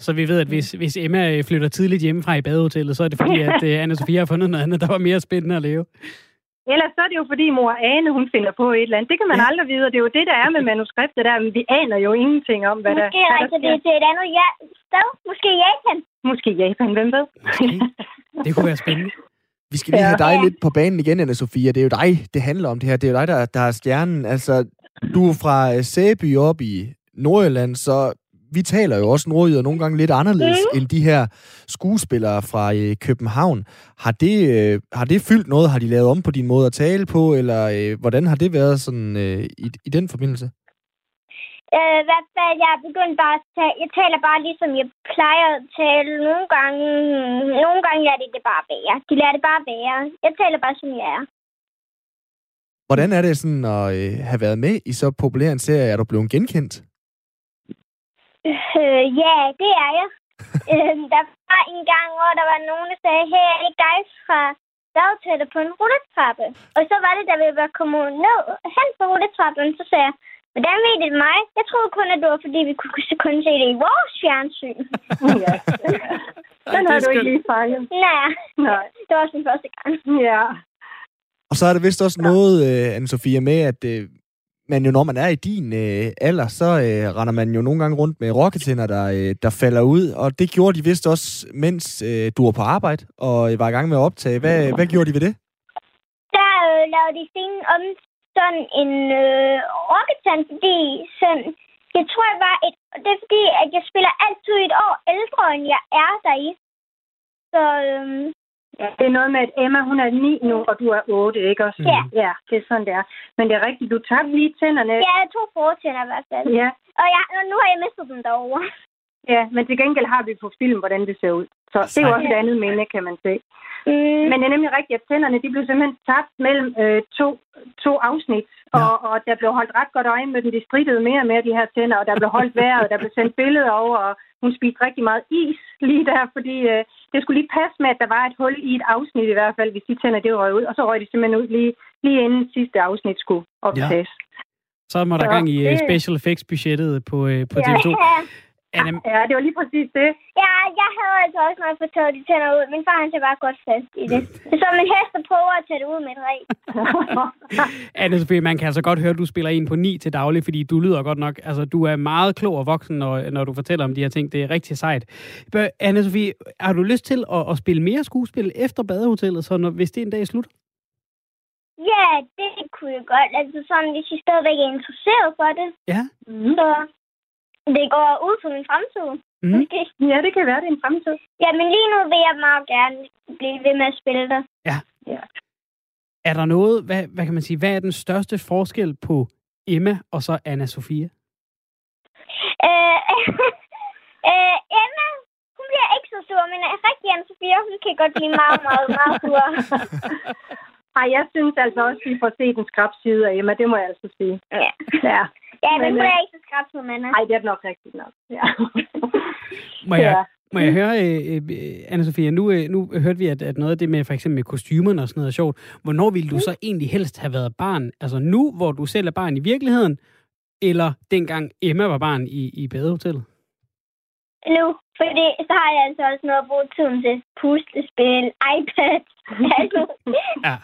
Så vi ved, at hvis, hvis Emma øh, flytter tidligt hjemmefra i badehotellet, så er det fordi, at uh, anne Sofia har fundet noget andet, der var mere spændende at leve. Ellers så er det jo fordi mor Ane, hun finder på et eller andet. Det kan man Ja. aldrig vide, og det er jo det, der er med manuskriptet der. Men vi aner jo ingenting om, hvad der, Måske hvad der sker. det til et andet ja, sted. Måske Japan. Måske Japan, hvem ved? Måske. Det kunne være spændende. Vi skal lige Ja. have dig lidt på banen igen, anna Sofia. Det er jo dig, det handler om det her. Det er jo dig, der, der er stjernen. Altså, du er fra øh, Sæby op i Nordjylland, så vi taler jo også nordjyder nogle gange lidt anderledes mm. end de her skuespillere fra øh, København. Har det, øh, har det fyldt noget? Har de lavet om på din måde at tale på? Eller øh, hvordan har det været sådan, øh, i, i den forbindelse? Øh, hvad fald, jeg er begyndt bare at tale. Jeg taler bare ligesom jeg plejer at tale. Nogle gange, nogle gange lader de det bare være. De lader det bare være. Jeg taler bare, som jeg er. Hvordan er det sådan at øh, have været med i så populær en serie? Er du blevet genkendt? Øh, ja, det er jeg. øh, der var en gang, hvor der var nogen, der sagde, hey, er det ikke dig fra badetættet på en rulletrappe? Og så var det, da vi var kommet ned hen på rulletrappen, så sagde jeg, hvordan ved det mig? Jeg troede kun, at det var, fordi vi kunne kun se det i vores fjernsyn. ja. Den det har du ikke lige fanget. Nej, Nej. det var også den første gang. Ja. Og så er der vist også noget, øh, Anne-Sophia, med, at øh, man jo, når man er i din øh, alder, så øh, render man jo nogle gange rundt med rocketænder, der, øh, der falder ud. Og det gjorde de vist også, mens øh, du var på arbejde og øh, var i gang med at optage. Hvad, hvad gjorde de ved det? Der øh, lavede de scenen om sådan en øh, rocketand, fordi sådan, jeg tror, jeg var et, det er fordi, at jeg spiller altid et år ældre, end jeg er deri. Så øh, Ja, det er noget med, at Emma, hun er 9 nu, og du er 8, ikke også? Ja. Ja, det er sådan, det er. Men det er rigtigt, du tabte lige tænderne. jeg er to fortænder i hvert fald. Ja, Og jeg, og nu har jeg mistet dem derovre. ja, men til gengæld har vi på film, hvordan det ser ud. Så det er jo også et andet minde, kan man se. Mm. Men det er nemlig rigtigt, at tænderne de blev simpelthen tabt mellem øh, to, to afsnit, og, og der blev holdt ret godt øje med dem. De strittede mere og mere, de her tænder, og der blev holdt vejret, og der blev sendt billeder over, og hun spiste rigtig meget is lige der, fordi øh, det skulle lige passe med, at der var et hul i et afsnit i hvert fald, hvis de tænder det røg ud, og så røg de simpelthen ud lige, lige inden sidste afsnit skulle optages. Så må der Så gang i øh, det- special effects budgettet på, øh, på TV2. Ja, Anna, Ja, det var lige præcis det. ja, jeg havde altså også nok fået taget de tænder ud. Min far han ser bare godt fast i det. Det er som en hest, der prøver at tage det ud med et ræb. Anne Sofie, man kan altså godt høre, at du spiller en på 9 til daglig, fordi du lyder godt nok. Altså, du er meget klog og voksen, når, når du fortæller om de her ting. Det er rigtig sejt. Anne Sofie, har du lyst til at, at spille mere skuespil efter badehotellet, så når, hvis det en dag slutter? Ja, det kunne jeg godt. Altså sådan, hvis I stadigvæk er interesseret for det. Ja. Så det går ud på min fremtid. Mm. Måske. Ja, det kan være, det er en fremtid. Ja, men lige nu vil jeg meget gerne blive ved med at spille der. Er der noget, hvad, hvad kan man sige, hvad er den største forskel på Emma og så Anna Sofia? Øh, øh, Emma, hun bliver ikke så sur, men rigtig Anne Sofia, hun kan godt blive meget, meget, meget sur. Ej, jeg synes altså også, at vi får set en skrab side af Emma, det må jeg altså sige. Ja, Ja. Ja men Men, hun er ikke så skrab som Anna. Ej, det er nok rigtigt nok. Ja. Må jeg, Ja. må jeg høre, øh, øh, anna Sofia, nu, øh, nu hørte vi, at, at noget af det med for eksempel med kostymerne og sådan noget er sjovt. Hvornår ville du så egentlig helst have været barn? Altså nu, hvor du selv er barn i virkeligheden, eller dengang Emma var barn i, i badehotellet? Nu, fordi så har jeg altså også noget at bruge tiden til. Puslespil, iPad, alt muligt. Ja.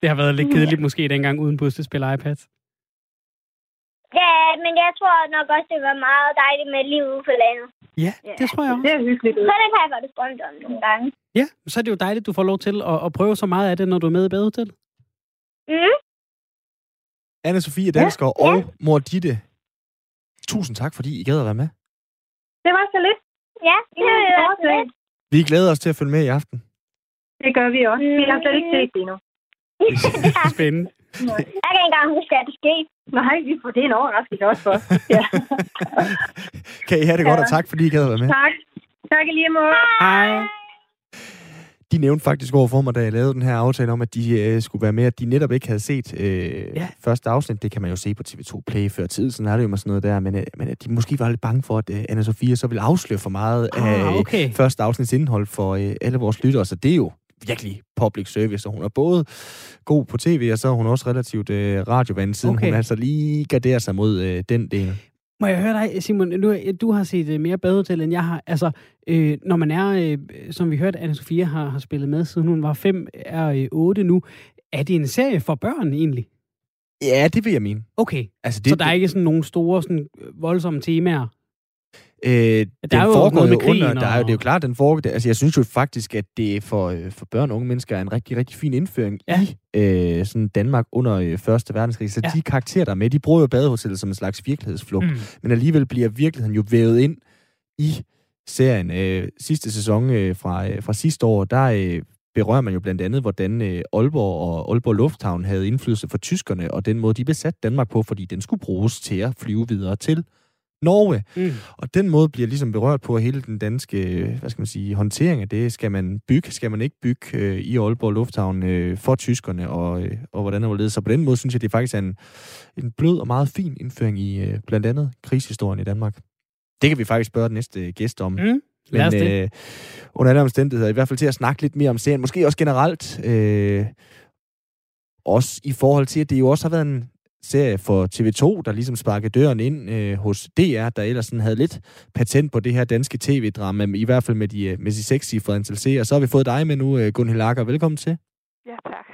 Det har været lidt kedeligt måske dengang uden puslespil og iPad. Ja, men jeg tror nok også, det var meget dejligt med liv ude på landet. Ja, det tror jeg også. Det er hyggeligt. Så det kan jeg godt drømme om nogle gange. Ja, så er det jo dejligt, at du får lov til at, at prøve så meget af det, når du er med i badehotellet. Mm. Anne-Sophie Dansker ja, og mor Ditte, tusind tak, fordi I gad at være med. Det var så lidt. Ja, det er jo også lidt. Vi glæder os til at følge med i aften. Det gør vi også. Vi har slet ikke set det endnu. Spændende. Jeg kan ikke engang huske, at det skete. Nej, vi får det er en overraskelse også for. Ja. Kan I have det godt, og tak, fordi I gad at være med. tak. Tak lige måde. Hej. De nævnte faktisk over for mig, da jeg lavede den her aftale om, at de øh, skulle være med, at de netop ikke havde set øh, Ja. første afsnit. Det kan man jo se på TV2 Play før tid, sådan er det jo med sådan noget der. Men, øh, men at de måske var lidt bange for, at øh, Anna-Sophia så ville afsløre for meget Ah, af øh, okay. første afsnits indhold for øh, alle vores lyttere. Så det er jo virkelig public service, og hun er både god på tv, og så er hun også relativt øh, radiovand, siden Okay. hun altså lige garderer sig mod øh, den del. Må jeg høre dig, Simon? Nu, du har set øh, mere badehotel, end jeg har. Altså, øh, når man er, øh, som vi hørte, anne Sofia har, har spillet med, siden hun var fem, er øh, otte nu. Er det en serie for børn egentlig? Ja, det vil jeg mene. Okay, Altså, det, så der er ikke sådan nogle store, sådan, øh, voldsomme temaer? Øh, der er den jo foregår med jo under, krigen der er jo, det er jo klart, den foregår, altså jeg synes jo faktisk, at det for, øh, for børn og unge mennesker er en rigtig, rigtig fin indføring Ja. i øh, sådan Danmark under øh, Første Verdenskrig. Så Ja. de karakterer, der er med, de bruger jo badehotellet som en slags virkelighedsflugt. Mm. men alligevel bliver virkeligheden jo vævet ind i serien. Øh, sidste sæson øh, fra, øh, fra sidste år, der øh, berører man jo blandt andet, hvordan øh, Aalborg og Aalborg Lufthavn havde indflydelse for tyskerne, og den måde, de besatte Danmark på, fordi den skulle bruges til at flyve videre til Norge. Mm. Og den måde bliver ligesom berørt på hele den danske, øh, hvad skal man sige, håndtering af det. Skal man bygge, skal man ikke bygge øh, i Aalborg Lufthavn øh, for tyskerne, og, øh, og hvordan det var ledet. Så på den måde synes jeg, det faktisk er en, en blød og meget fin indføring i øh, blandt andet krigshistorien i Danmark. Det kan vi faktisk spørge den næste gæst om Mm. Men øh, under alle omstændigheder, i hvert fald til at snakke lidt mere om serien. Måske også generelt, øh, også i forhold til, at det jo også har været en serie for TV2, der ligesom sparkede døren ind øh, hos DR, der ellers sådan havde lidt patent på det her danske tv-drama, i hvert fald med de, øh, med de seks antal Og Så har vi fået dig med nu, øh, Gunhild Lager. Velkommen til. Ja, tak.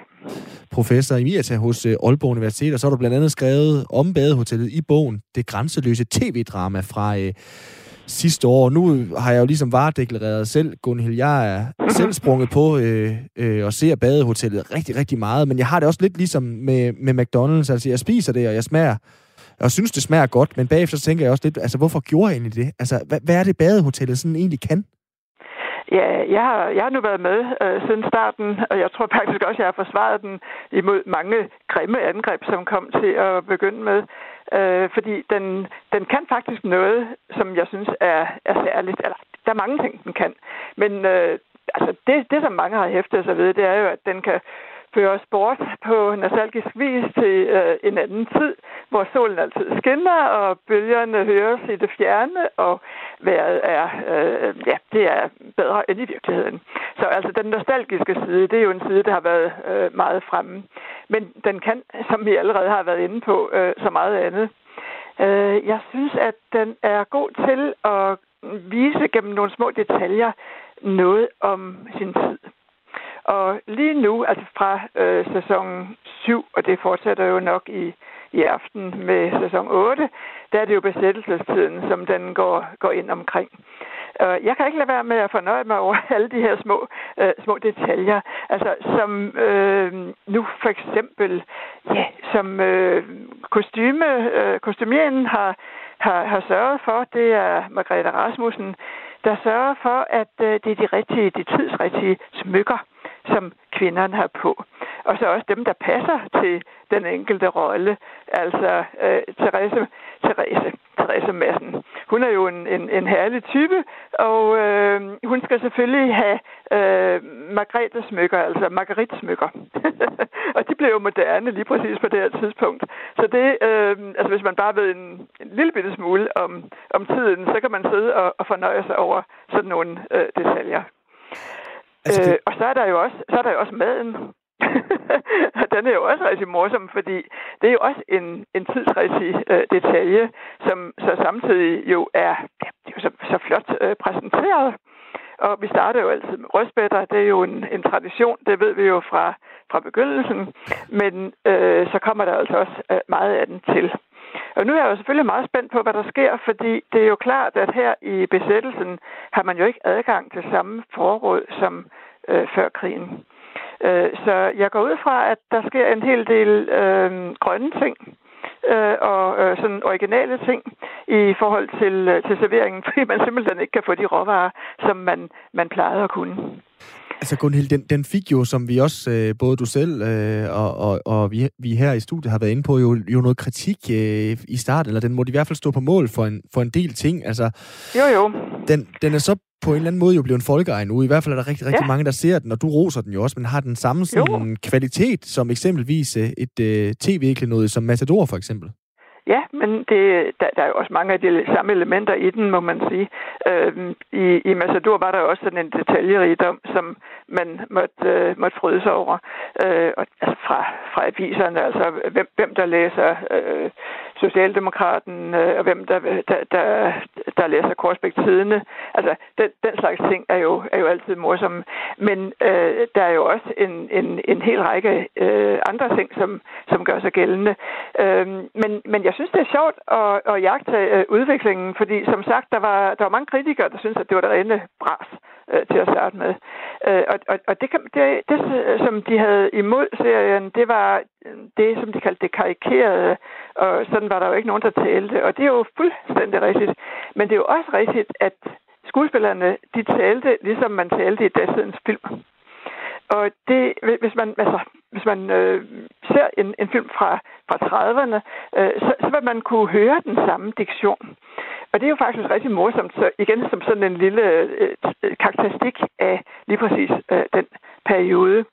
Professor i Mirta hos øh, Aalborg Universitet, og så har du blandt andet skrevet om badehotellet i bogen Det grænseløse tv-drama fra øh, sidste år. Nu har jeg jo ligesom varedeklareret selv, Gunhild, jeg er selv sprunget på øh, øh, og ser badehotellet rigtig, rigtig meget, men jeg har det også lidt ligesom med, med McDonald's. Altså, jeg spiser det, og jeg smager og synes, det smager godt, men bagefter så tænker jeg også lidt, altså, hvorfor gjorde jeg egentlig det? Altså, hvad, hvad er det, badehotellet sådan egentlig kan? Ja, jeg har, jeg har nu været med øh, siden starten, og jeg tror faktisk også, at jeg har forsvaret den imod mange grimme angreb, som kom til at begynde med. Øh, fordi den, den kan faktisk noget, som jeg synes er, er særligt. Eller, der er mange ting, den kan. Men øh, altså det, det, som mange har hæftet sig ved, det er jo, at den kan føre os bort på nostalgisk vis til øh, en anden tid, hvor solen altid skinner, og bølgerne høres i det fjerne, og vejret er, øh, ja, det er bedre end i virkeligheden. Så altså den nostalgiske side, det er jo en side, der har været øh, meget fremme. Men den kan, som vi allerede har været inde på, øh, så meget andet. Øh, jeg synes, at den er god til at vise gennem nogle små detaljer noget om sin tid. Og lige nu, altså fra øh, sæson 7, og det fortsætter jo nok i, i aften med sæson 8, der er det jo besættelsestiden, som den går, går ind omkring. Øh, jeg kan ikke lade være med at fornøje mig over alle de her små, øh, små detaljer. Altså som øh, nu for eksempel, ja, som øh, kostyme, øh, kostymeren har, har, har sørget for, det er Margrethe Rasmussen, der sørger for, at øh, det er de rigtige, de tidsrigtige smykker, som kvinderne har på. Og så også dem, der passer til den enkelte rolle. Altså øh, Therese, Therese, Therese Madsen. Hun er jo en, en, en herlig type, og øh, hun skal selvfølgelig have øh, Margrethe smykker, altså Marguerite smykker. og de blev jo moderne lige præcis på det her tidspunkt. Så det, øh, altså hvis man bare ved en, en lille bitte smule om, om tiden, så kan man sidde og, og fornøje sig over sådan nogle øh, detaljer. Altså, det... øh, og så er der jo også, så er der jo også maden. og den er jo også rigtig morsom, fordi det er jo også en, en tidsrigtig øh, detalje, som så samtidig jo er, ja, det er jo så, så flot øh, præsenteret. Og vi starter jo altid med røstbætter. Det er jo en, en tradition, det ved vi jo fra, fra begyndelsen. Men øh, så kommer der altså også øh, meget af den til. Og nu er jeg jo selvfølgelig meget spændt på, hvad der sker, fordi det er jo klart, at her i besættelsen har man jo ikke adgang til samme forråd som øh, før krigen. Øh, så jeg går ud fra, at der sker en hel del øh, grønne ting øh, og øh, sådan originale ting i forhold til, øh, til serveringen, fordi man simpelthen ikke kan få de råvarer, som man, man plejede at kunne. Altså Gunhild, den, den fik jo, som vi også, øh, både du selv øh, og, og, og vi, vi her i studiet har været inde på, jo, jo noget kritik øh, i starten, eller den må i hvert fald stå på mål for en, for en del ting. Altså, jo, jo. Den, den er så på en eller anden måde jo blevet en folkeej nu. I hvert fald er der rigtig, rigtig ja. mange, der ser den, og du roser den jo også, men har den samme sådan, kvalitet som eksempelvis øh, et øh, tv-klenode som Matador for eksempel? Ja, men det, der, der er jo også mange af de samme elementer i den, må man sige. Øh, i, I Massador var der også sådan en detaljerigdom, som man måtte, øh, måtte fryde sig over. Øh, og, altså fra, fra aviserne, altså hvem, hvem der læser øh, Socialdemokraten, øh, og hvem der, der, der, der læser Korsbæk-tidene. Altså, den, den slags ting er jo, er jo altid morsomme. Men øh, der er jo også en, en, en hel række øh, andre ting, som, som gør sig gældende. Øh, men, men jeg synes, det er sjovt at, at jagte øh, udviklingen, fordi som sagt, der var, der var mange kritikere, der synes, at det var det rene bras øh, til at starte med. Øh, og og, og det, det, det, som de havde imod serien, det var det, som de kaldte det karikerede, og sådan var der jo ikke nogen, der talte. Og det er jo fuldstændig rigtigt. Men det er jo også rigtigt, at skuespillerne, de talte, ligesom man talte i datidens film. Og det, hvis man, altså, hvis man øh, ser en, en film fra, fra 30'erne, øh, så, så vil man kunne høre den samme diktion. Og det er jo faktisk rigtig morsomt, så igen som sådan en lille øh, øh, karakteristik af lige præcis øh, den periode.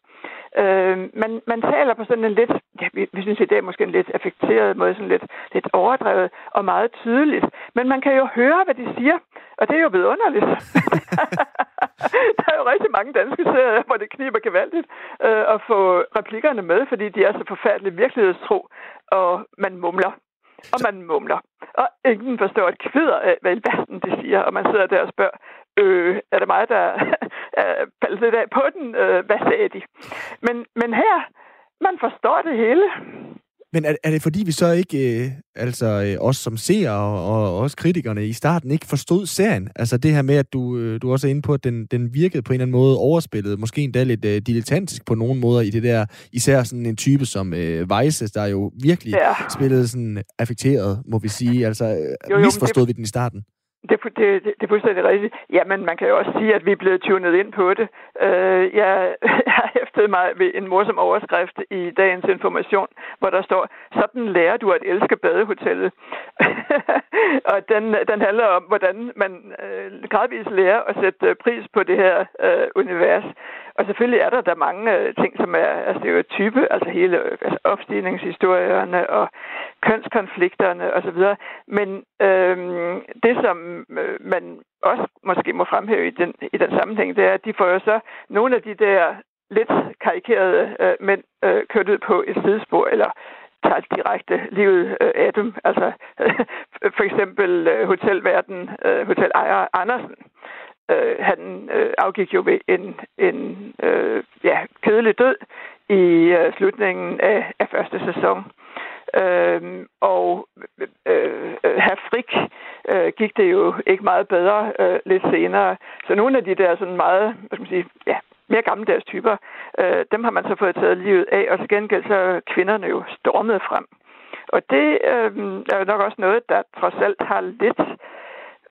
Øh, man, man taler på sådan en lidt, ja, vi, vi synes i dag måske en lidt affekteret måde, sådan lidt, lidt overdrevet og meget tydeligt. Men man kan jo høre, hvad de siger, Og det er jo vidunderligt. der er jo rigtig mange danske serier, hvor det kniber gevaldigt øh, at få replikkerne med, fordi de er så forfærdeligt virkelighedstro, og man mumler. Og man mumler. Og ingen forstår et kvider af, hvad i verden de siger. Og man sidder der og spørger, øh, er det mig, der er lidt af på den? Øh, hvad sagde de? Men, men her, man forstår det hele. Men er, er det fordi, vi så ikke, øh, altså øh, os som ser og, og også kritikerne i starten, ikke forstod serien? Altså det her med, at du, øh, du også er inde på, at den, den virkede på en eller anden måde overspillet, måske endda lidt øh, dilettantisk på nogle måder i det der, især sådan en type som øh, Weises, der jo virkelig ja. spillede sådan affekteret, må vi sige. Altså øh, jo, jo, misforstod det... vi den i starten? Det, det, det, det er fuldstændig rigtigt. Jamen, man kan jo også sige, at vi er blevet tunet ind på det. Uh, jeg, jeg har hæftet mig ved en morsom overskrift i dagens information, hvor der står, sådan lærer du at elske badehotellet. og den, den handler om, hvordan man øh, gradvist lærer at sætte øh, pris på det her univers. Og selvfølgelig er der der mange øh, ting, som er, er stereotype, altså hele øh, altså opstigningshistorierne og kønskonflikterne osv. Men uh, det, som øh, man også måske må fremhæve i den, i den sammenhæng, det er, at de får jo så nogle af de der lidt karikerede øh, mænd øh, kørt ud på et sidespor, eller tager direkte livet øh, af dem. Altså øh, for eksempel øh, hotelverden, øh, hotelejer Andersen. Øh, han øh, afgik jo ved en, en øh, ja, kedelig død i øh, slutningen af, af første sæson. Øh, og øh, øh herr Frik øh, gik det jo ikke meget bedre øh, lidt senere. Så nogle af de der sådan meget, hvad skal man sige, ja, mere gammeldags typer, øh, dem har man så fået taget livet af, og til gengæld så er kvinderne jo stormet frem. Og det øh, er jo nok også noget, der trods alt har lidt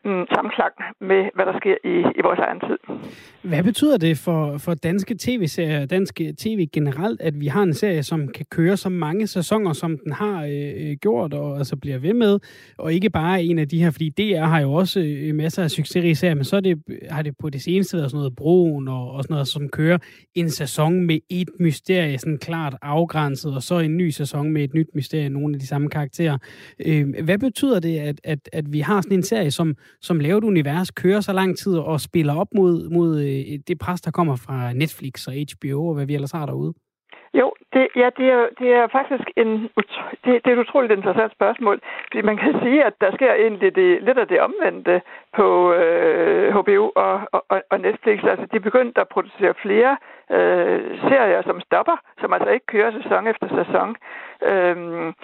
mm, samklang med, hvad der sker i, i vores egen tid. Hvad betyder det for, for danske tv-serier, danske tv generelt, at vi har en serie, som kan køre så mange sæsoner, som den har øh, gjort, og altså bliver ved med, og ikke bare en af de her, fordi DR har jo også øh, masser af succesrige serier, men så er det, har det på det seneste været sådan noget Broen og, og sådan noget, som kører en sæson med et mysterie, sådan klart afgrænset, og så en ny sæson med et nyt mysterie, nogle af de samme karakterer. Øh, hvad betyder det, at, at, at vi har sådan en serie, som, som laver et univers, kører så lang tid og spiller op mod, mod øh, det pres, der kommer fra Netflix og HBO og hvad vi ellers har derude? Jo, det, ja, det, er, det er faktisk en, det, det er et utroligt interessant spørgsmål, fordi man kan sige, at der sker egentlig det, lidt af det omvendte på øh, HBO og, og, og Netflix. Altså, de er begyndt at producere flere øh, serier, som stopper, som altså ikke kører sæson efter sæson. Øhm,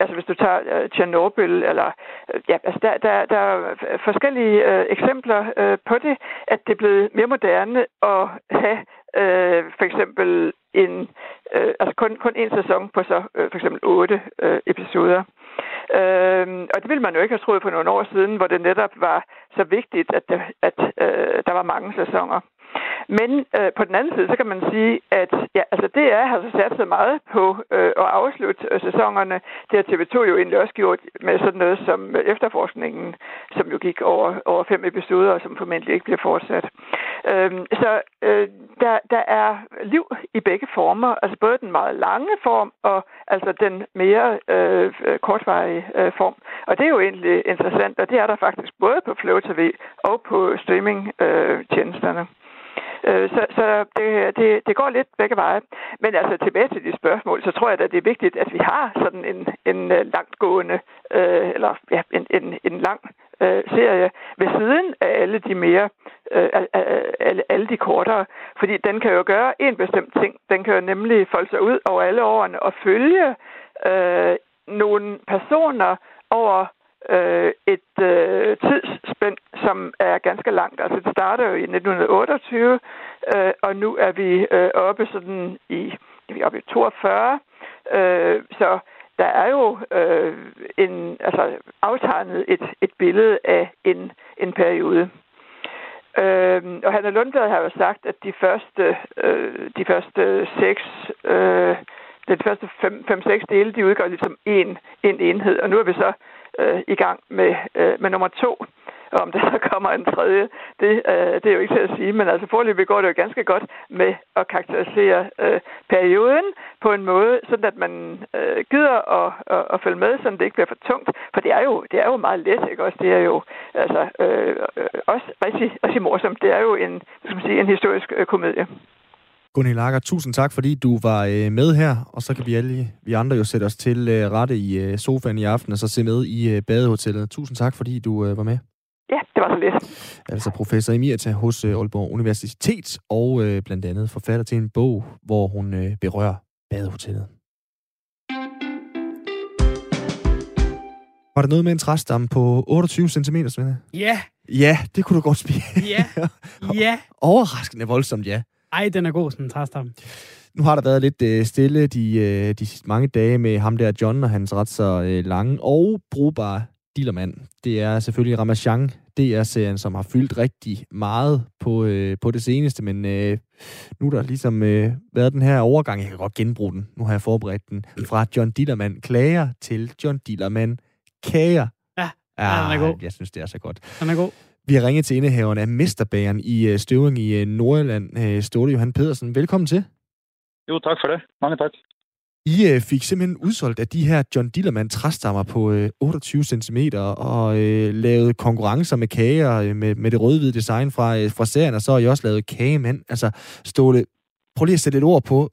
altså hvis du tager øh, Tjernobyl, eller øh, ja, altså der, der, der er forskellige øh, eksempler øh, på det, at det er blevet mere moderne at have øh, for eksempel en, øh, altså kun, kun en sæson på så øh, for eksempel otte øh, episoder. Uh, og det ville man jo ikke have troet for nogle år siden, hvor det netop var så vigtigt, at, det, at øh, der var mange sæsoner. Men øh, på den anden side, så kan man sige, at ja, altså DR har så sat sig meget på øh, at afslutte øh, sæsonerne. Det har TV2 jo egentlig også gjort med sådan noget som øh, efterforskningen, som jo gik over, over fem episoder, og som formentlig ikke bliver fortsat. Øh, så øh, der, der er liv i begge former, altså både den meget lange form og altså den mere øh, øh kortvarige øh, form. Og det er jo egentlig interessant, og det er der faktisk både på Flow TV og på streamingtjenesterne. Øh, Øh, så så det, det, det går lidt begge veje. Men altså tilbage til de spørgsmål, så tror jeg at det er vigtigt, at vi har sådan en, en øh, langtgående, øh, eller ja, en, en, en lang øh, serie ved siden af alle de mere, øh, alle, alle de kortere. Fordi den kan jo gøre en bestemt ting. Den kan jo nemlig folde sig ud over alle årene og følge øh, nogle personer over øh, et øh, tidsspænd, som er ganske langt. Altså det starter jo i 1928, øh, og nu er vi øh, oppe sådan i, vi er oppe i 42. Øh, så der er jo øh, en, altså aftegnet et, et billede af en, en periode. Øh, og Hanna Lundblad har jo sagt, at de første, øh, de første seks, øh, de første fem, fem, seks dele, de udgør ligesom en, en enhed. Og nu er vi så øh, i gang med, øh, med nummer to. Og om der så kommer en tredje, det, øh, det er jo ikke til at sige, men altså forløbig går det jo ganske godt med at karakterisere øh, perioden på en måde, sådan at man øh, gider at, at, at følge med, så det ikke bliver for tungt. For det er jo, det er jo meget let, ikke også? Det er jo altså, øh, øh også rigtig, rigtig morsomt. Det er jo en, skal man sige, en historisk øh, komedie. Gunhild Lager, tusind tak, fordi du var øh, med her, og så kan vi alle vi andre jo sætte os til øh, rette i øh, sofaen i aften, og så se med i øh, badehotellet. Tusind tak, fordi du øh, var med. Ja, det var så lidt. Altså professor Emirta hos øh, Aalborg Universitet, og øh, blandt andet forfatter til en bog, hvor hun øh, berører badehotellet. Var der noget med en træstamme på 28 cm, Svende? Ja. Ja, det kunne du godt spille. Ja. Ja. Overraskende voldsomt, ja. Ej, den er god, sådan en træstamme. Nu har der været lidt øh, stille de, øh, de sidste mange dage med ham der John og hans ret så øh, lange og brugbare dealermand. Det er selvfølgelig Ramachan, DR-serien, som har fyldt rigtig meget på, øh, på det seneste, men øh, nu er der ligesom øh, været den her overgang. Jeg kan godt genbruge den. Nu har jeg forberedt den. Fra John Dillermand klager til John Dillermand kager. Ja, ja den er god. Jeg synes, det er så godt. Den er god. Vi har ringet til indehaveren af Mesterbageren i øh, Støvring i øh, Nordjylland, øh, Ståle Johan Pedersen. Velkommen til. Jo, tak for det. Mange tak. I øh, fik simpelthen udsolgt af de her John Dillermand træstammer på øh, 28 cm og øh, lavet konkurrencer med kager øh, med, med det rødhvide design fra, øh, fra serien, og så har I også lavet kagemand. Altså, Ståle, prøv lige at sætte et ord på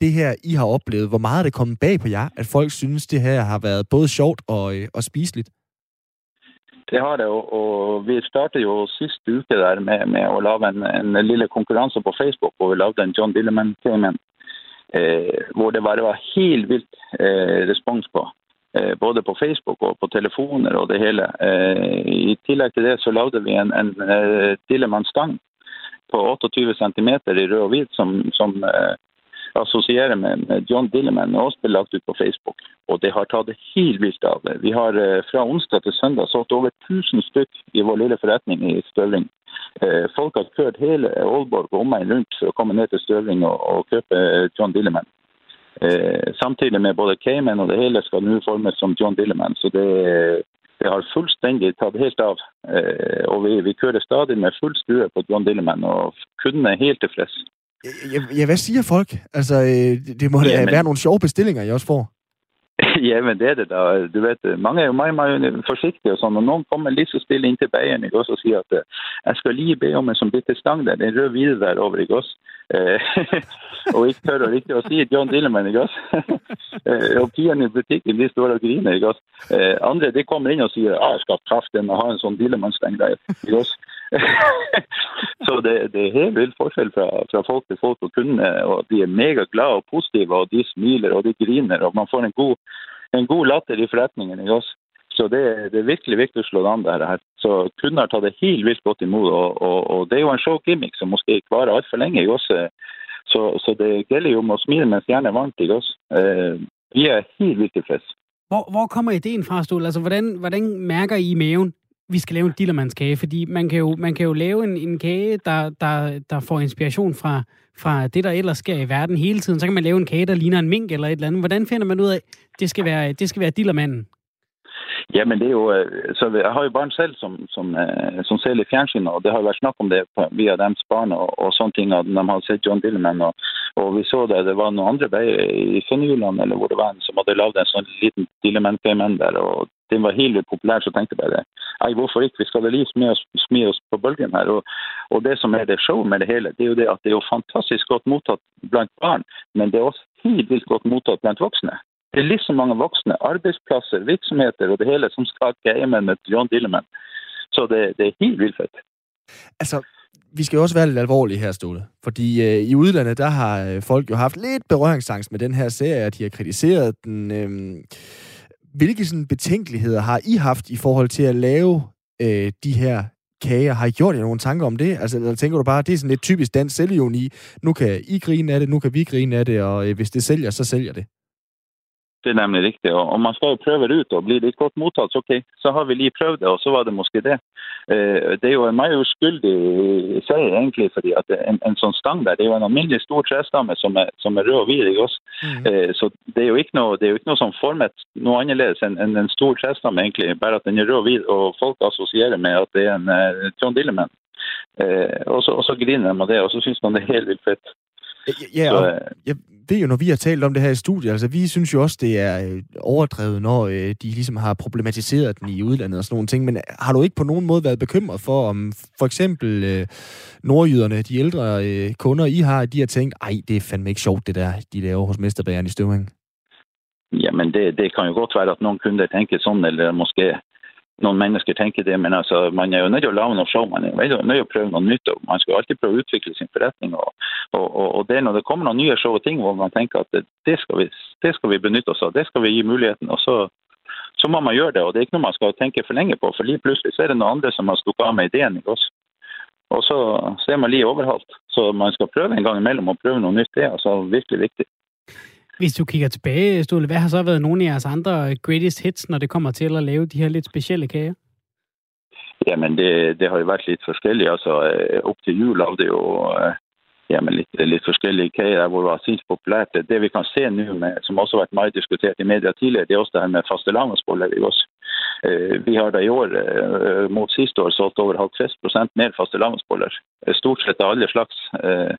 det her, I har oplevet. Hvor meget er det kommet bag på jer, at folk synes, det her har været både sjovt og, øh, og spiseligt? Det har det, og vi startede jo sidste uke der med, med at lave en, en lille konkurrence på Facebook, hvor vi lavede en John Dilleman-filmen, eh, hvor det var, det var helt vilt eh, respons på. Eh, både på Facebook og på telefoner og det hele. Eh, I tillegg til det så lagde vi en, en eh, Dilleman-stang på 28 cm i rød og hvit som, som eh, assosierer med, med John Dilleman, også ble lagt ut på Facebook. Og det har tatt helt vilt av. Vi har eh, fra onsdag til søndag solgt over 1000 stykk i vår lille forretning i Støvring. Eh, folk har kørt hele Aalborg og omegn rundt for å komme ned til Støvring og, og kjøpe eh, John Dilleman. Eh, samtidig med både Cayman og det hele skal nå formes som John Dilleman. Så det, det har fullstendig tatt helt av. Eh, og vi, vi kører stadig med full stue på John Dilleman, og kundene er helt tilfreds. Ja, ja, hvad siger folk? Altså, det må da Jamen. være nogle sjove bestillinger, I også får. Ja, men det er det da. Du vet, mange er jo meget, meget forsiktige og sånn, og noen kommer litt så stille inn til beien ikke også, og sier at jeg skal lige be om en sånn bitte stang der, den rød hvide der over, ikke også? og ikke tør å riktig å si John Dilleman, ikke også? og pigene i butikken, de står og griner, ikke også? andre, de kommer inn og sier at jeg skal traffe den og ha en sånn Dilleman-steng der, ikke også? så det, det, er helt vilt forskjell fra, fra, folk til folk og kunde, og De er megaglade og positive, og de smiler og de griner. og Man får en god, en god latter i forretningen. Ikke også? Så det, det, er virkelig viktig å slå an det her. Så Kunden har tatt det helt vilt godt imot. Og, og, og det er jo en show-gimmick som måske ikke varer altfor lenge. Ikke også? Så, så det gjelder jo om å smile mens hjernen er varmt. Ikke også? Eh, vi er helt vilt tilfreds. Hvor, hvor kommer ideen fra, Stol? Altså, hvordan, hvordan mærker I i maven, vi skal lave en dillermandskage, fordi man kan jo, man kan jo lave en, en kage, der, der, der får inspiration fra, fra det, der ellers sker i verden hele tiden. Så kan man lave en kage, der ligner en mink eller et eller andet. Hvordan finder man ud af, at det skal være, det skal være dillermanden? Jamen, det er jo, øh, så Jeg har jo barn selv som, som, øh, som ser litt fjernsyn, og det har jo vært snakk om det via deres barn og, og sånne ting. at De har sett John Dilleman, og, og vi så det. Det var noen andre der i Finland, eller hvor det var en som hadde lagd en sånn liten Dilleman-payment der. og den var helt populær, så tænkte jeg bare nei, hvorfor ikke? Vi skal da lige smide os, smide os på bølgen her. Og, og det som er det show med det hele, det er jo det at det er jo fantastisk godt modtaget blandt barn, men det er også helt vildt godt modtaget blandt voksne. Det er lige så mange voksne arbejdspladser, virksomheder og det hele som skal game med John Dilleman. Så det, det er helt vildt fedt. Altså, vi skal jo også være lidt alvorlige her, Ståle. Fordi øh, i udlandet, der har øh, folk jo haft lidt berøringsangst med den her serie, og de har kritiseret den. Øh, hvilke sådan, betænkeligheder har I haft i forhold til at lave øh, de her kager? Har I gjort jer nogle tanker om det? Altså, eller tænker du bare, det er sådan lidt typisk dansk selvjoni. Nu kan I grine af det, nu kan vi grine af det, og øh, hvis det sælger, så sælger det. Det er nemlig riktig. og Man skal jo prøve det ut, og blir litt godt mottatt, så ok, så har vi lige prøvd det, og så var det måske det. Eh, det er jo en meget uskyldig seier, egentlig, fordi at en, en sånn stang der, det er jo en alminnelig stor trestamme som er, som er rød og hvit. ikke også? Mm. Så det er jo ikke noe, det er jo ikke noe som formet noe annerledes enn en, en stor trestamme, egentlig, bare at den er rød og hvit, og folk assosierer med at det er en uh, John Dilleman. Eh, og, så, og så griner de av det, og så syns man det er helt vildt fett. Ja, Så, og øh, jeg ved jo, når vi har talt om det her i studiet, altså vi synes jo også, det er øh, overdrevet, når øh, de ligesom har problematiseret den i udlandet og sådan nogle ting, men har du ikke på nogen måde været bekymret for, om for eksempel øh, nordjyderne, de ældre øh, kunder, I har, de har tænkt, ej, det er fandme ikke sjovt, det der, de laver hos Mesterbæren i Støvring? Jamen, det, det kan jo godt være at noen kunder tenker sånn, eller måske noen mennesker tenker det, men altså, man er jo nødt til å lage noe show. Man er jo nødt til å prøve noe nytt. og Man skal alltid prøve å utvikle sin forretning. Og, og, og, og det er når det kommer noen nye show og ting hvor man tenker at det, det, skal vi, det skal vi benytte oss av, det skal vi gi muligheten. og så så må man gjøre det, og det er ikke noe man skal tenke for lenge på, for lige plutselig så er det noen andre som har stukket av med ideen. ikke også? Og så, så er man lige overhalt. Så man skal prøve en gang imellom og prøve noe nytt. Det er altså virkelig viktig. Hvis du kigger tilbage, Ståle, hvad har så været nogle af jeres andre greatest hits, når det kommer til at lave de her lidt specielle kager? Jamen, det, det har jo været lidt forskelligt også. Øh, op til jul hadde det jo øh, jamen, lidt, litt forskjellige kaker hvor det var sinnssykt populært. Det- vi kan se nu, med, som også har været meget diskuteret i media tidligere, det er også det her med fastelavnsboller. ikke også? Eh, Vi har da i år eh, mot siste år solgt over 50% mer fastelavnsboller. Eh, stort sett av alle slags. Eh,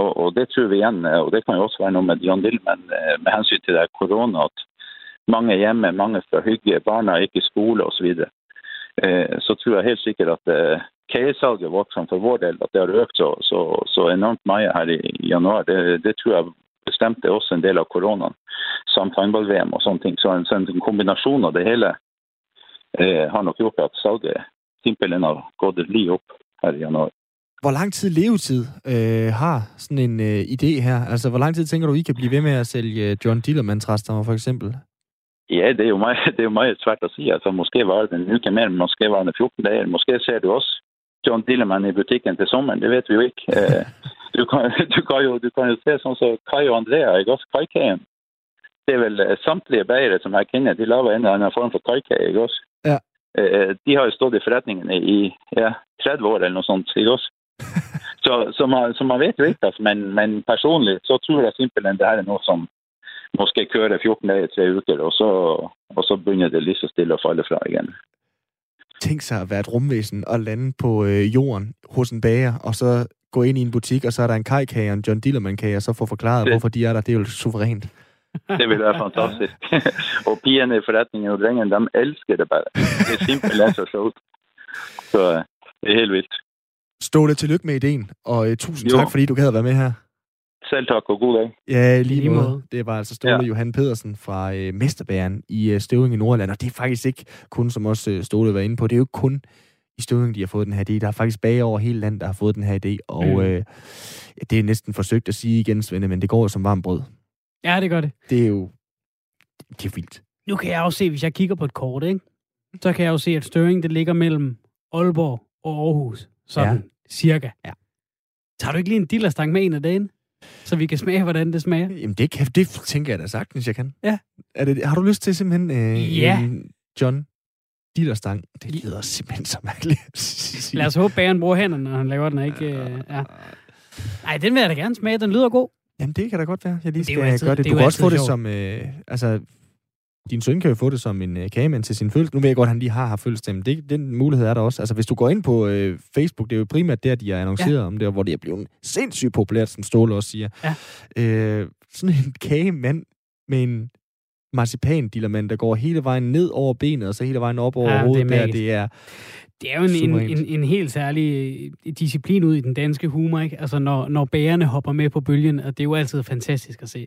Og, det tror vi igjen, eh, og det kan jo også være noe med John Dillman med hensyn til det her korona, at mange hjemme, mange skal hygge, barna er ikke i skole osv. Eh, så tror jeg helt sikkert at eh, KS-salget vårt som for vår del at det har økt så, så, så enormt mye her i, i januar. Det, det tror jeg bestemte også en del av koronaen, samt håndball-VM og sånne ting. Så en, så en kombinasjon av det hele eh, har nok gjort at salget simpelthen har gått lige opp her i januar. Hvor lang tid levetid øh, har sådan en øh, idé her? Altså, hvor lang tid tænker du, I kan blive ved med at sælge John Dillermand-træstammer, for eksempel? Ja, det er jo meget, det er jo meget svært å si. Altså, måske var det en uke mer, måske var det 14 dager. Måske ser du også John Dilleman i butikken til sommeren. Det vet vi jo ikke. Eh, Du kan, du kan, jo, du kan jo se sånn som Kai og Andrea i Gass Kaikeien. Det er vel samtlige beiere som jeg kjenner, de lager en eller annen form for kaikei. ikke også? Ja. Eh, De har jo stått i forretningen i ja, 30 år eller noe sånt. ikke også? Så, så, man, så man vet jo ikke, altså, men, men personlig så tror jeg simpelthen det her er noe som måske kører 14 dager, tre uker, og så, og så begynner det lige så stille at falde fra igen. Tænk sig at være et rumvæsen og lande på øh, jorden hos en bager, og så gå ind i en butik, og så er der en kajkage og en John Dillermand-kage, og så få forklaret, Det- hvorfor de er der. Det er jo suverænt. Det vil være fantastisk. og pigerne i forretningen og drengene, de elsker det bare. Det er simpelthen så sjovt. Så øh, det er helt vildt. Ståle, tillykke med ideen, og øh, tusind Jo. tak, fordi du gad at være med her. Selv tak og god dag. Ja, lige, lige måde. måde. Det var altså Ståle ja. Johan Pedersen fra øh, Mesterbæren i øh, Støvring i Nordland, og det er faktisk ikke kun, som også øh, Ståle var inde på, det er jo ikke kun i Støvring, de har fået den her idé. Der er faktisk bager over hele landet, der har fået den her idé, og Mm. øh, det er næsten forsøgt at sige igen, Svende, men det går jo som varmt brød. Ja, det gør det. Det er jo det er vildt. Nu kan jeg jo se, hvis jeg kigger på et kort, ikke? så kan jeg jo se, at Støring det ligger mellem Aalborg og Aarhus. Sådan, ja. cirka. Ja. Tager du ikke lige en dillerstang med en af dagen? Så vi kan smage, hvordan det smager? Jamen, det, kan, det tænker jeg da sagtens, jeg kan. Ja. Er det, har du lyst til simpelthen øh, Ja. en John Dillerstang? Det lyder simpelthen så mærkeligt. Lad os håbe, bageren bruger hænderne, når han laver den, ikke... Øh, ja. Nej, den vil jeg da gerne smage. Den lyder god. Jamen, det kan da godt være, jeg lige Det skal altid- gøre det. det Du jo kan også få det sjovt. som... Øh, altså, din søn kan jo få det som en øh, kagemand til sin fødselsdag. Nu ved jeg godt, at han lige har haft fødselsdag, men det, den mulighed er der også. Altså, hvis du går ind på øh, Facebook, det er jo primært der, de har annonceret ja. om det, og hvor det er blevet sindssygt populært, som Ståle også siger. Ja. Øh, sådan en kagemand med en marcipan der går hele vejen ned over benet, og så hele vejen op over Ja, ja, det er hovedet der. Det er, Det er jo en, en, en, en helt særlig øh, disciplin ud i den danske humor, ikke? Altså, når, når bærerne hopper med på bølgen, og det er jo altid fantastisk at se.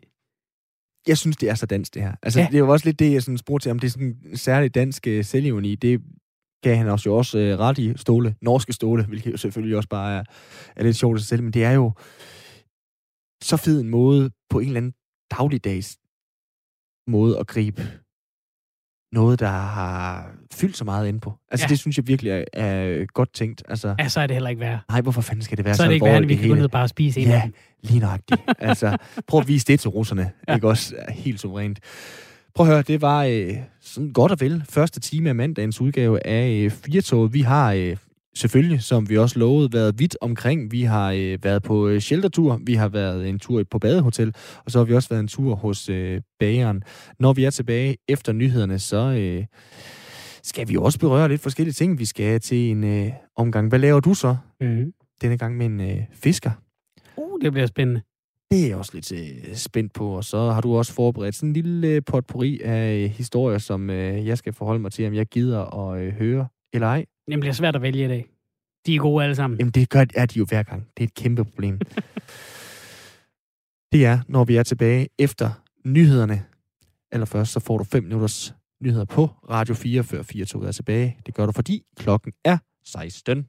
jeg synes, det er så dansk, det her. Altså, Ja. det er jo også lidt det, jeg sådan spurgte til, om det er sådan en særlig dansk uh, selvivni. Det gav han også jo også uh, ret i ståle, norske ståle, hvilket jo selvfølgelig også bare er, er lidt sjovt i sig selv, men det er jo så fed en måde, på en eller anden dagligdags måde at gribe noget, der har fyldt så meget ind på. Altså, Ja. det synes jeg virkelig er, er godt tænkt. Altså, Ja, så er det heller ikke værd. nej, hvorfor fanden skal det være Så så, er det ikke alvorligt, at vi kan gå ned og bare spise en af Ja, dem. lige nøjagtigt. altså, prøv at vise det til russerne. Ja. Ikke også? Helt suverænt. Prøv at høre, det var øh, sådan godt og vel første time af mandagens udgave af øh, Firtoget. Vi har øh, selvfølgelig, som vi også lovede, været vidt omkring. Vi har øh, været på øh, sheltertur, vi har været en tur på badehotel, og så har vi også været en tur hos øh, bageren. Når vi er tilbage efter nyhederne, så øh, skal vi også berøre lidt forskellige ting. Vi skal til en øh, omgang. Hvad laver du så? Mm. denne gang med en øh, fisker. Uh, det bliver spændende. Det er jeg også lidt øh, spændt på, og så har du også forberedt sådan en lille øh, potpourri af øh, historier, som øh, jeg skal forholde mig til, om jeg gider at øh, høre eller ej. Det bliver svært at vælge i dag. De er gode alle sammen. Jamen, det gør er de jo hver gang. Det er et kæmpe problem. det er, når vi er tilbage efter nyhederne. Allerførst, så får du 5 minutters nyheder på Radio 4, før 4 er tilbage. Det gør du, fordi klokken er 16.